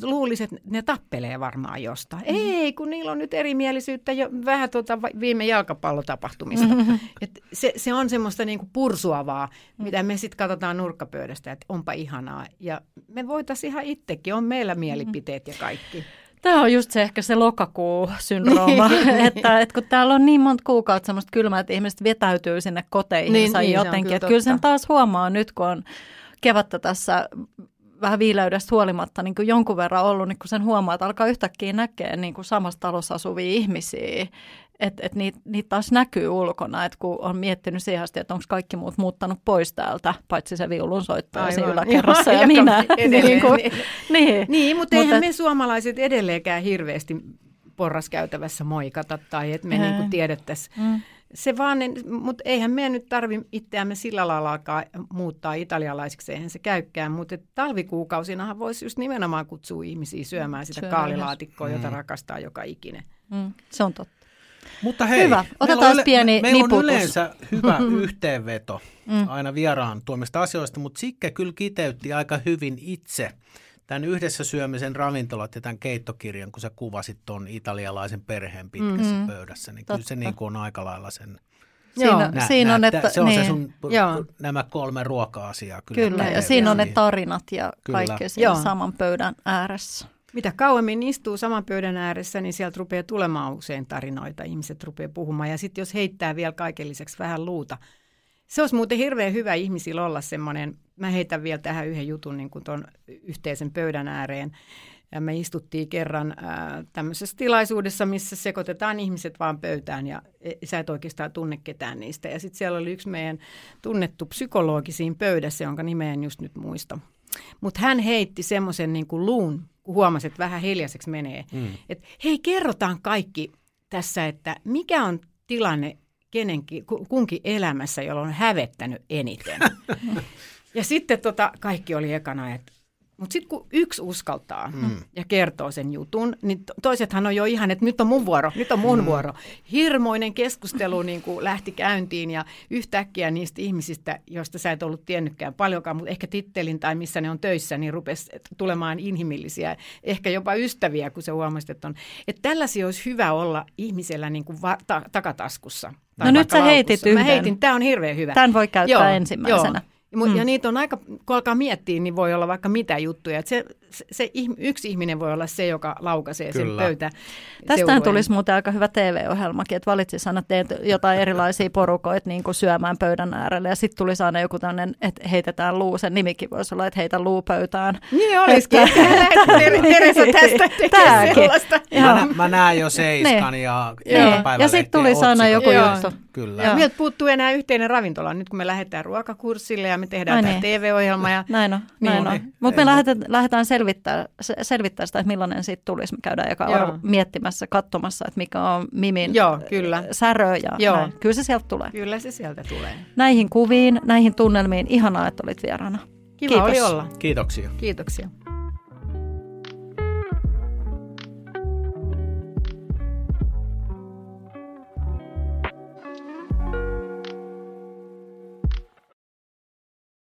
luulisi, että ne tappelee varmaan jostain. Mm. Ei, kun niillä on nyt erimielisyyttä jo vähän tuota viime jalkapallotapahtumista. Et se, se on semmoista niinku pursuavaa, mitä me sitten katsotaan nurkkapöydästä, että onpa ihanaa. Ja me voitaisiin ihan itsekin, on meillä mielipiteet ja kaikki. Tämä on just se ehkä se lokakuu-syndrooma, Niin. että, että kun täällä on niin monta kuukautta semmoista kylmää, että ihmiset vetäytyy sinne koteihinsa Niin, niin, jotenkin. kyllä Että kyllä sen taas huomaa nyt, kun on kevättä tässä vähän viileydestä huolimatta niin kuin jonkun verran ollut, niin kun sen huomaa, että alkaa yhtäkkiä näkeä niin kuin samassa talossa asuvia ihmisiä, että et niitä niit taas näkyy ulkona, että kun on miettinyt siihen asti, että onko kaikki muut muuttanut pois täältä, paitsi se viulunsoittaja siinä Aivan. yläkerrassa ja Joka minä. edelleen, niin, kuin, niin. niin. Niin, mutta Mut eihän et- me suomalaiset edelleenkään hirveästi porraskäytävässä moikata tai että me niinku tiedettäisiin. Mm. Se vaan, mutta eihän me nyt tarvi itseämme sillä lailla alkaa muuttaa italialaisiksi, eihän se käykään, mutta talvikuukausinahan voisi just nimenomaan kutsua ihmisiä syömään sitä Syömään kaalilaatikkoa, jota rakastaa joka ikinen. Mm, se on totta. Mutta hei, Hyvä. meillä Otetaan on pieni Meillä on yleensä hyvä yhteenveto aina vieraan tuomista asioista, mutta Sikke kyllä kiteytti aika hyvin itse tämän yhdessä syömisen ravintolat ja tämän keittokirjan, kun sä kuvasit tuon italialaisen perheen pitkässä Mm. pöydässä, niin kyllä se Totta. niin kuin on aika lailla sen Siinä, nä- siinä on, näyttää- että, se on niin, se sun, Joo. nämä kolme ruoka-asiaa. Kyllä, Kyllä, ja siinä on ne siihen. tarinat ja kaikki siinä saman pöydän ääressä. Mitä kauemmin istuu saman pöydän ääressä, niin sieltä rupeaa tulemaan usein tarinoita. Ihmiset rupeaa puhumaan. Ja sitten jos heittää vielä kaiken lisäksi vähän luuta. Se olisi muuten hirveän hyvä ihmisillä olla semmoinen, mä heitän vielä tähän yhden jutun niin kuin tuon yhteisen pöydän ääreen. Ja me istuttiin kerran ää, tämmöisessä tilaisuudessa, missä sekoitetaan ihmiset vaan pöytään ja e, sä et oikeastaan tunne ketään niistä. Ja sitten siellä oli yksi meidän tunnettu psykologi siinä pöydässä, jonka nimeä en just nyt muista. Mutta hän heitti semmoisen niin kuin luun, kun huomasi, että vähän hiljaiseksi menee. Mm. Että hei, kerrotaan kaikki tässä, että mikä on tilanne kenenkin, ku- kunkin elämässä, jolla on hävettänyt eniten. ja sitten tota, kaikki oli ekana, että Mutta sitten kun yksi uskaltaa mm. ja kertoo sen jutun, niin toisethan on jo ihan, että nyt on mun vuoro, nyt on mun mm. vuoro. Hirmoinen keskustelu niin kuin lähti käyntiin ja yhtäkkiä niistä ihmisistä, joista sä et ollut tiennytkään paljonkaan, mutta ehkä tittelin tai missä ne on töissä, niin rupesi tulemaan inhimillisiä, ehkä jopa ystäviä, kun se huomasit, että on. Että tällaisia olisi hyvä olla ihmisellä niin kuin va- ta- takataskussa. no nyt sä heitit yhden. Mä heitin, tämä on hirveän hyvä. Tämän voi käyttää joo, ensimmäisenä. Joo. Mm. Ja niitä on aika, kun alkaa miettiä, niin voi olla vaikka mitä juttuja. se, se, se yksi ihminen voi olla se, joka laukaisee Kyllä. sen pöytä. Tästähän tulisi muuten aika hyvä TV-ohjelmakin, että valitsisi aina teet jotain erilaisia porukoita niin kuin syömään pöydän äärelle. Ja sitten tulisi aina joku tämmöinen, että heitetään luu. Sen nimikin voisi olla, että heitä luu pöytään. Niin olisikin. Teresa tästä tekee sellaista. Mä, mä näen jo seiskan niin. ja Ja sitten tulisi aina joku juttu. Kyllä. Ja meiltä puuttuu enää yhteinen ravintola. Nyt kun me lähdetään ruokakurssille ja me tehdään tämä niin. TV-ohjelma. Ja, näin on, niin, näin on. Mutta me lähdetään, lähdetään selvittää, selvittää sitä, että millainen siitä tulisi. Me käydään joka on miettimässä, katsomassa, että mikä on Mimin Joo, kyllä. särö ja Joo. Näin. Kyllä se sieltä tulee. Kyllä se sieltä tulee. Näihin kuviin, näihin tunnelmiin, ihanaa, että olit vieraana. Kiva Kiitos. oli olla. Kiitoksia. Kiitoksia.